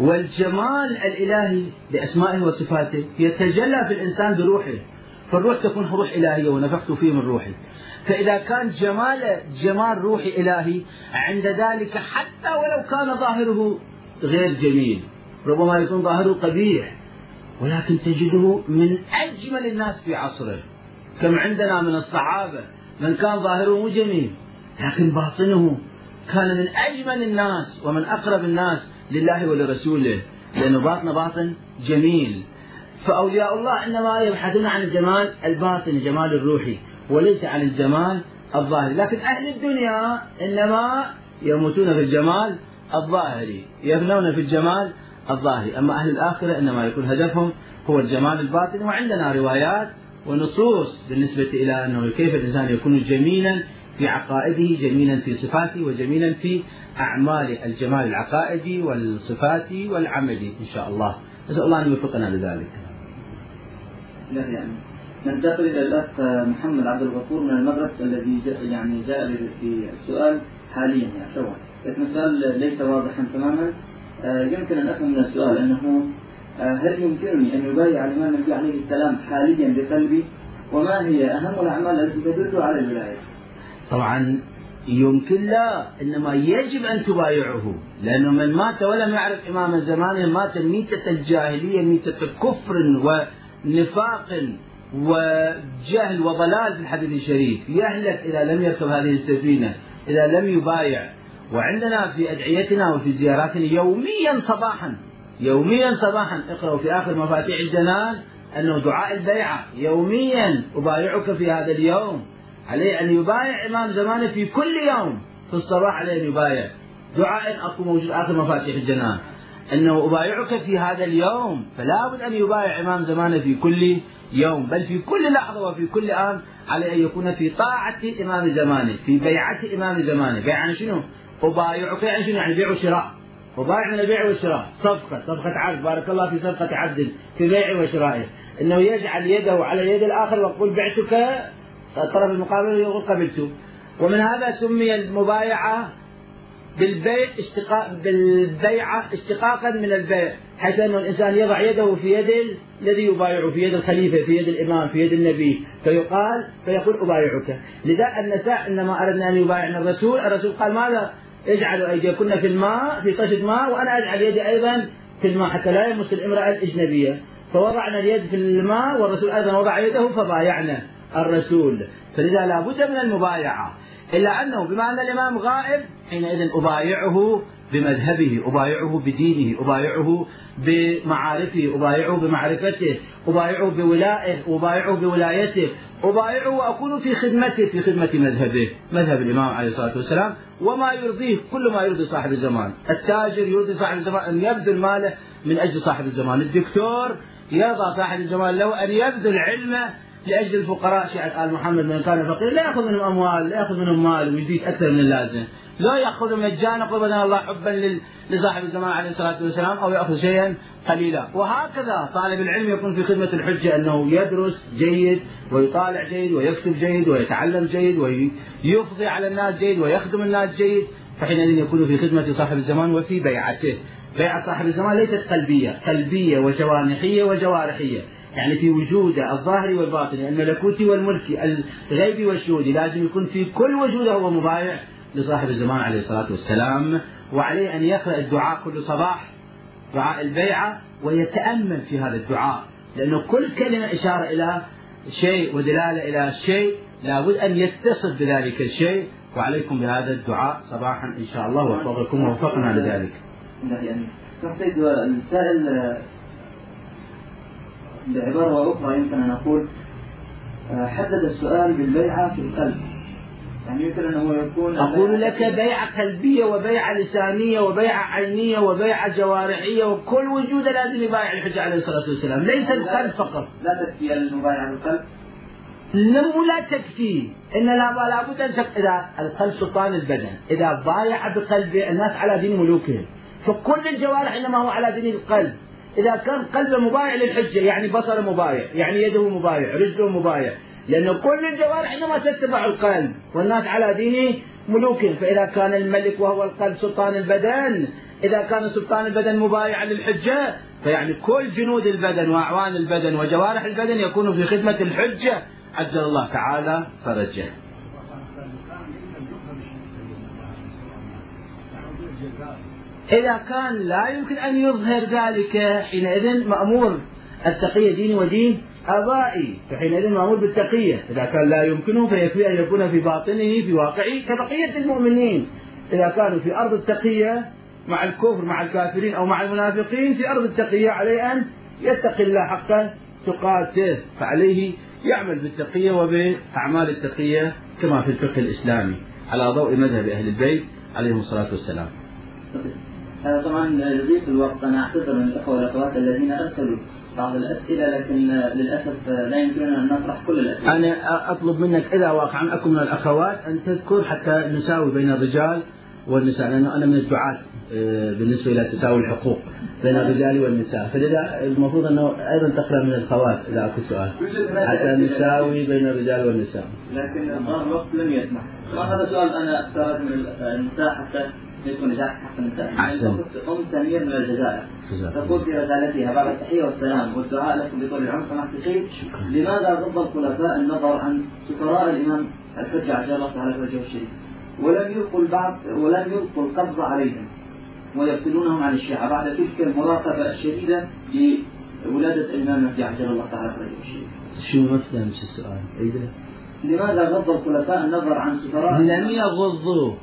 A: والجمال الإلهي بأسمائه وصفاته يتجلى في الإنسان بروحه فالروح تكون روح إلهية ونفخت فيه من روحي. فإذا كان جمال جمال روحي إلهي عند ذلك حتى ولو كان ظاهره غير جميل. ربما يكون ظاهره قبيح ولكن تجده من أجمل الناس في عصره. كم عندنا من الصحابة من كان ظاهره مو جميل لكن باطنه كان من أجمل الناس ومن أقرب الناس لله ولرسوله لأنه باطنه باطن جميل. فأولياء الله إنما يبحثون عن الجمال الباطن الجمال الروحي وليس عن الجمال الظاهري. لكن أهل الدنيا إنما يموتون في الجمال الظاهري يفنون في الجمال الظاهري أما أهل الآخرة إنما يكون هدفهم هو الجمال الباطني وعندنا روايات ونصوص بالنسبة إلى أنه كيف الإنسان يكون جميلا في عقائده جميلا في صفاته وجميلا في أعمال الجمال العقائدي والصفاتي والعملي إن شاء الله. نسأل الله أن يوفقنا لذلك.
B: يعني ننتقل إلى الأخ محمد عبد الغفور من المغرب الذي جاء يعني جاء في السؤال حاليا يعني لكن السؤال ليس واضحا تماما. يمكن أن أفهم من السؤال أنه آه، هل يمكنني أن يبايع الإمام النبي عليه السلام حاليا بقلبي؟ وما هي أهم الأعمال التي تدل على الولاية؟
A: طبعا يمكن لا إنما يجب أن تبايعه لأنه من مات ولم يعرف إمام زمانه مات ميتة الجاهلية ميتة كفر ونفاق وجهل وضلال في الحديث الشريف. يهلك إذا لم يركب هذه السفينة إذا لم يبايع. وعندنا في أدعيتنا وفي زياراتنا يوميا صباحا يوميا صباحا. اقرأوا في آخر مفاتيح الجنان أنه دعاء البيعة يوميا أبايعك في هذا اليوم. عليه أن يبايع إمام زمانه في كل يوم في الصباح عليه أن يبايع. دعاء أكو موجود آخر مفاتيح الجنان أنه أبايعك في هذا اليوم فلا بد أن يبايع إمام زمانه في كل يوم بل في كل لحظة وفي كل آن عليه أن يكون في طاعة إمام زمانه في بيعة إمام زمانه. بيعة شنو؟ أبايعك شنو يعني بيع وشراء وبايع من البيع والشراء صفقة صفقة عبد بارك الله في صفقة عبد في بيع وشرائه. إنه يجعل يده على يد الآخر ويقول بعتك الطرف المقابل يقول قبلت. ومن هذا سمي المبايعة بالبيع اشتقاق بالبيعة اشتقاقا من البيع. حيث أن الإنسان يضع يده في يد الذي يبايعه في يد الخليفة في يد الإمام في يد النبي. فيقال فيقول أبايعك. لذا النساء إنما أردنا أن يبايعنا الرسول. الرسول قال ماذا؟ اجعلوا أيديكن في الماء في طشة ماء وأنا أجعل يدي أيضا في الماء حتى لا يمس الإمرأة الأجنبية. فوضعنا اليد في الماء والرسول أيضا وضع يده فبايعنا الرسول. فلذا لا بد من المبايعة. إلا أنه بما أن الإمام غائب حينئذ أبايعه بمذهبه أبايعه بدينه أبايعه بمعارفه أبايعه بمعرفته أبايعه بولائه أبايعه بولايته أبايعه وأكون في خدمته في خدمة مذهبه مذهب الإمام عليه الصلاة والسلام. وما يرضيه كل ما يرضي صاحب الزمان. التاجر يرضي صاحب الزمان أن يبذل ماله من أجل صاحب الزمان. الدكتور يرضى صاحب الزمان له أن يبذل علمه لأجل الفقراء شيعة آل محمد من كان فقير. لا يأخذ منهم أموال لا يأخذ منهم مال ويزيد أكثر من اللازم. لا يأخذ مجانا قبضنا الله حبا لصاحب الزمان عليه الصلاة والسلام أو يأخذ شيئا قليلا. وهكذا طالب العلم يكون في خدمة الحجة أنه يدرس جيد ويطالع جيد ويكتب جيد ويتعلم جيد ويفضي على الناس جيد ويخدم الناس جيد. فحينئذ يكون في خدمة صاحب الزمان وفي بيعته. بيعة صاحب الزمان ليست قلبية قلبية وجوانحية وجوارحية. يعني في وجوده الظاهري والباطني الملكوتي والملكي الغيبي والشهودي لازم يكون في كل وجوده هو مبايع. لصاحب الزمان عليه الصلاة والسلام وعليه أن يقرأ الدعاء كل صباح دعاء البيعة ويتأمل في هذا الدعاء. لأنه كل كلمة إشارة إلى شيء ودلالة إلى شيء لابد أن يتصف بذلك الشيء. وعليكم بهذا الدعاء صباحا إن شاء الله وفقكم ووفقنا لذلك.
B: السائل بعبارة أخرى يمكن أن أقول آه، حدد السؤال بالبيعة في القلب يعني يمكن أنه يكون
A: أقول لك بيعة قلبية وبيعة لسانية وبيعة عينية وبيعة جوارحية وكل وجوده لازم يبايع الحجة عليه الصلاة والسلام. ليس القلب فقط.
B: لا تكفي المبايعة بالقلب
A: مو لا تكفي. إن لا لابد أن إذا القلب سلطان البدن. إذا بايع بقلبه الناس على دين ملوكهم. فكل الجوارح إنما هو على دين القلب. إذا كان قلبه مبايع للحجة يعني بصره مبايع يعني يده مبايع رجله مبايع لأن كل الجوارح إنما تتبع القلب والناس على دين ملوك فإذا كان الملك وهو القلب سلطان البدن إذا كان سلطان البدن مبايعا للحجة فيعني كل جنود البدن وأعوان البدن وجوارح البدن يكونوا في خدمة الحجة. عجل الله تعالى فرجه. إذا كان لا يمكن أن يظهر ذلك حينئذ مأمور التقية ديني ودين آبائي فحينئذ مأمور بالتقية. إذا كان لا يمكنه فيكفي أن يكون في باطنه في واقعه كبقية المؤمنين. إذا كانوا في أرض التقية مع الكفر مع الكافرين أو مع المنافقين في أرض التقية عليه أن يتقي الله حق تقاته. فعليه يعمل بالتقية وبأعمال التقية كما في الفقه الإسلامي. على ضوء مذهب أهل البيت عليهم الصلاة والسلام.
B: طبعا لضيق الوقت أنا أعتذر من الأخوة والأخوات الذين أرسلوا. بعض الأسئلة لكن للأسف لا يمكننا أن نطرح كل الأسئلة.
A: أنا أطلب منك إذا واقعا اكو من الأخوات أن تذكر حتى نساوي بين الرجال والنساء لأنه أنا من الدعاة آه، بالنسبة إلى تساوي الحقوق بين الرجال والنساء فلذا المفروض أنه أيضا تقرأ من الاخوات إذا أكو سؤال حتى نساوي بين الرجال والنساء.
B: لكن الوقت لم يسمح. هذا سؤال أنا اختارت من النساء حتى يكون نجاح النساء أم سمير من الجزائر. تقول في رسالتها بعد التحية والسلام والدعاء لكم بطول العمر سماحة الشيخ لماذا ضد الخلفاء النظر عن سفراء الإمام الحجة عجل الله تعالى وجهه الشريف؟ ولم يلقوا البعض ولم يلقوا القبض عليهم ويقتلونهم عن الشيعة بعد تلك المراقبة الشديدة لولادة الإمام المهدي عجل الله تعالى وجهه الشريف.
A: شو مثلا شو السؤال؟
B: لماذا غض الخلفاء النظر عن سفراء
A: لم يغضوا.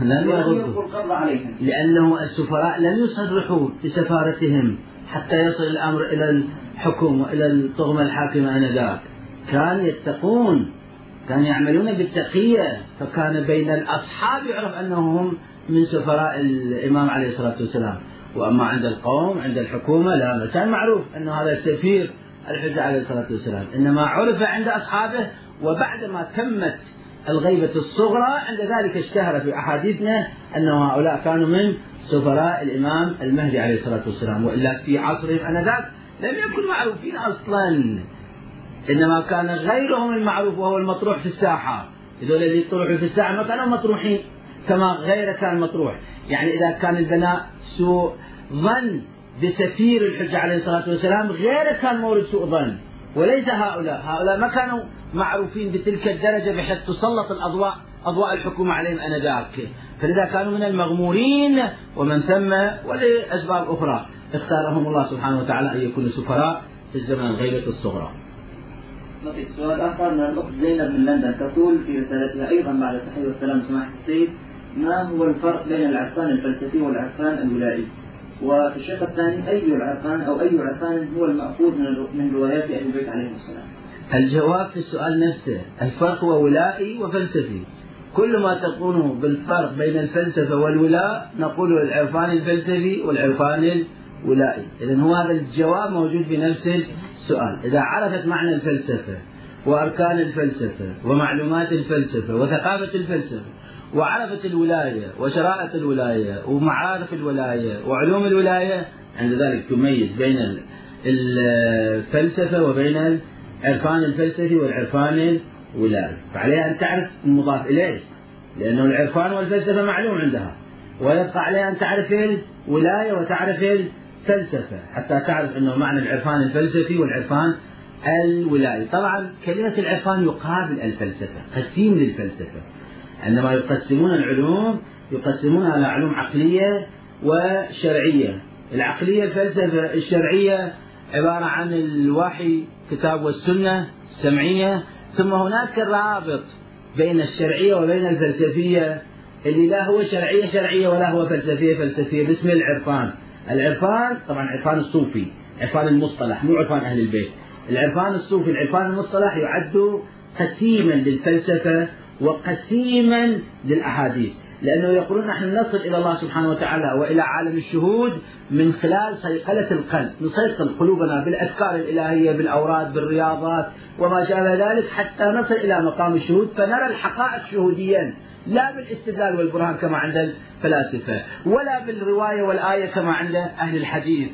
A: لم يردوا. لأنه السفراء لم يصرحوا بسفارتهم حتى يصل الأمر إلى الحكم وإلى الطغمة الحاكمة آنذاك. كان يتقون كانوا يعملون بالتقية فكان بين الأصحاب يعرف أنهم من سفراء الإمام عليه الصلاة والسلام. وأما عند القوم عند الحكومة لا كان معروف أنه هذا سفير الحجة عليه الصلاة والسلام. إنما عرف عند أصحابه وبعدما تمت الغيبة الصغرى عند ذلك اشتهر في أحاديثنا أن هؤلاء كانوا من سفراء الإمام المهدي عليه الصلاة والسلام وإلا في عصرهم أنذاك لم يكن معروفين أصلا. إنما كان غيرهم المعروف وهو المطروح في الساحة. هذول اللي يطرحوا في الساحة ما كانوا مطروحين كما غيره كان مطروح. يعني إذا كان البناء سوء ظن بسفير الحجة عليه الصلاة والسلام غيره كان مورد سوء ظن. وليس هؤلاء. هؤلاء ما كانوا معروفين بتلك الدرجة بحيث تسلط الأضواء أضواء الحكومة عليهم. آنذاك فلذا كانوا من المغمورين ومن ثم ولأسباب أخرى. اختارهم الله سبحانه وتعالى أن يكونوا سفراء في الزمن الغيبة الصغرى.
B: لطيف سؤال آخر. من الأخت زينب من لندن تقول في رسالتها أيضا بعد التحية والسلام سماحة السيد ما هو الفرق بين العرفان الفلسفي والعرفان الولائي؟ وفي الشق الثاني أي العرفان أو أي عرفان هو المأخوذ من من روايات أهل البيت عليهم السلام؟
A: الجواب في السؤال نفسه الفرق هو ولائي وفلسفي. كل ما تقوله بالفرق بين الفلسفة والولاء نقول العرفان الفلسفي والعرفان الولائي. إذا هو هذا الجواب موجود في نفس السؤال. إذا عرفت معنى الفلسفة وأركان الفلسفة ومعلومات الفلسفة وثقافة الفلسفة وعرفت الولاية وشرائط الولاية ومعارف الولاية وعلوم الولاية عند ذلك تميز بين الفلسفة وبين العرفان الفلسفي والعرفان الولائي فعليها أن تعرف المضاف إليه لأنه العرفان والفلسفة معلوم عندها. ويبقى عليها أن تعرف الولاية وتعرف الفلسفة حتى تعرف أنه معنى العرفان الفلسفي والعرفان الولائي طبعا كلمة العرفان يقابل الفلسفة قسيم للفلسفة. عندما يقسمون العلوم يقسمونها إلى علوم عقلية وشرعية. العقلية الفلسفة الشرعية عبارة عن الوحي كتاب والسنة السمعية. ثم هناك الرابط بين الشرعية وبين الفلسفية اللي لا هو شرعية شرعية ولا هو فلسفية فلسفية. باسم العرفان. العرفان طبعا عرفان الصوفي عرفان المصطلح مو عرفان أهل البيت. العرفان الصوفي العرفان المصطلح يعد قسيما للفلسفة وقسيما للأحاديث. لأنه يقولون نحن نصل إلى الله سبحانه وتعالى وإلى عالم الشهود من خلال صيقلة القلب نصيقل قلوبنا بالأذكار الإلهية بالأوراد بالرياضات وما شابه ذلك حتى نصل إلى مقام الشهود فنرى الحقائق شهوديا لا بالاستدلال والبرهان كما عند الفلاسفة ولا بالرواية والآية كما عند أهل الحديث.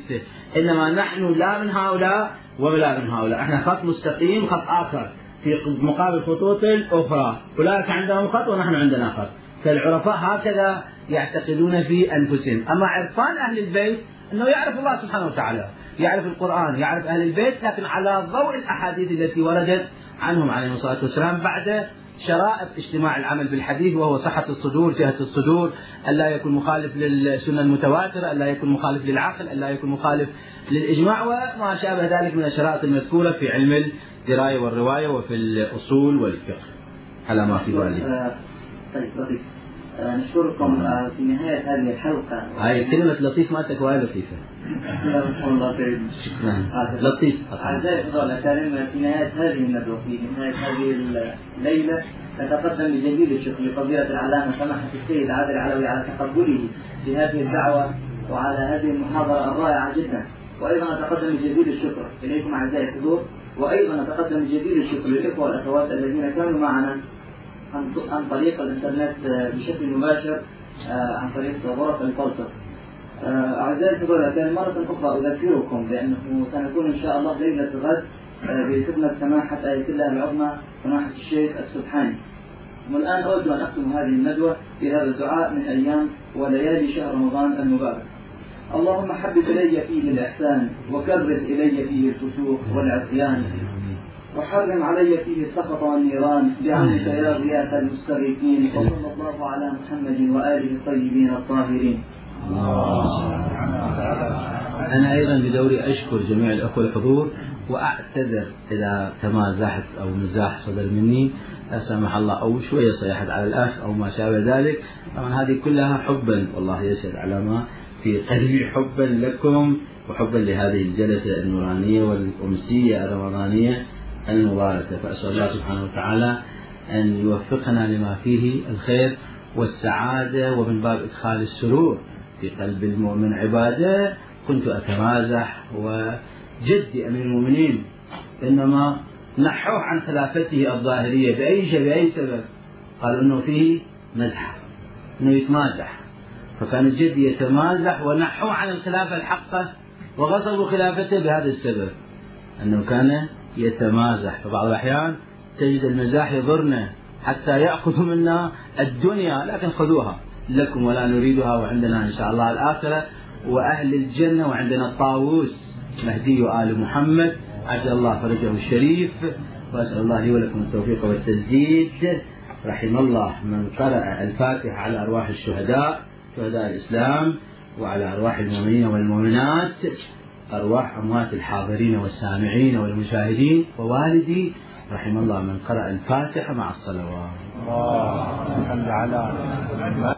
A: إنما نحن لا من هؤلاء ولا من هؤلاء. إحنا خط مستقيم خط آخر. في مقابل خطوط أخرى. أولئك عندهم خط ونحن عندنا خط. فالعرفاء هكذا يعتقدون في أنفسهم. أما عرفان أهل البيت أنه يعرف الله سبحانه وتعالى. يعرف القرآن يعرف أهل البيت لكن على ضوء الأحاديث التي وردت عنهم عليه الصلاة والسلام بعد شرائط اجتماع العمل بالحديث وهو صحة الصدور جهة الصدور ألا يكون مخالف للسنة المتواترة ألا يكون مخالف للعقل ألا يكون مخالف للإجماع وما شابه ذلك من الشرائط المذكورة في علم الدراية والرواية وفي الأصول والفقه. على ما في ذلك.
B: آه، لطيف آه، نشكركم آه، في نهاية هذه الحلقة.
A: هاي كلمة لطيف ما تكوى لطيفة. شكرا. لطيف.
B: أعزائي الفضلاء الأكارم في نهاية هذه الندوة في نهاية هذه الليلة نتقدم بجزيل الشكر لفضيلة العلامة سماحة السيد عادل العلوي على تقبله لهذه الدعوة وعلى هذه المحاضرة الرائعة جدا. وأيضا نتقدم بجزيل الشكر إليكم أعزائي الحضور. وأيضا نتقدم بجزيل الشكر للإخوة والأخوات الذين كانوا معنا عن طريق الإنترنت بشكل مباشر آه، عن طريق غرف الفلسفة آه، أعزائي كان مرة أخرى أذكركم بأنه سنكون إن شاء الله ليلة الغد آه، بخدمة سماحة آية الله العظمى سماحة الشيخ السبحاني. والآن أود أن أختم هذه الندوة بهذا الدعاء من أيام وليالي شهر رمضان المبارك. اللهم حبب إلي فيه الإحسان وكرر إلي فيه الفسوق والعصيان. وحرم علي فيه السخط والنيران بعونك يا غياث المستغيثين وصلى الله على محمد وآله الطيبين الطاهرين.
A: أنا أيضا بدوري أشكر جميع الأخوة الحضور وأعتذر إذا تمازحت أو مزاح صدر مني. لا سمح الله أو شوية صيحت على الأخ أو ما شابه ذلك. طبعا هذه كلها حبا والله يشهد على ما في قلبي حبا لكم وحبا لهذه الجلسة النورانية والأمسية الرمضانية المباركة. فأسأل الله سبحانه وتعالى أن يوفقنا لما فيه الخير والسعادة ومن باب إدخال السرور في قلب المؤمن عبادة. كنت أتمازح وجدي أمير المؤمنين إنما نحوه عن خلافته الظاهرية بأي شيء بأي سبب. قالوا أنه فيه مزحة أنه يتمازح. فكان جدي يتمازح ونحوه عن الخلافة الحقة وغصبوا خلافته بهذا السبب أنه كان يتمازح. فبعض الأحيان تجد المزاح يضرنا حتى يأخذوا منا الدنيا لكن خذوها لكم ولا نريدها وعندنا إن شاء الله الآخرة. وأهل الجنة وعندنا الطاووس مهدي آل محمد. عجل الله فرجه الشريف وأسأل الله لي ولكم التوفيق والتسديد رحم الله من قرأ الفاتحة على أرواح الشهداء شهداء الإسلام وعلى أرواح المؤمنين والمؤمنات. أرواح أموات الحاضرين والسامعين والمشاهدين ووالدي رحم الله من قرأ الفاتحة مع الصلوات.
F: اللهم صل على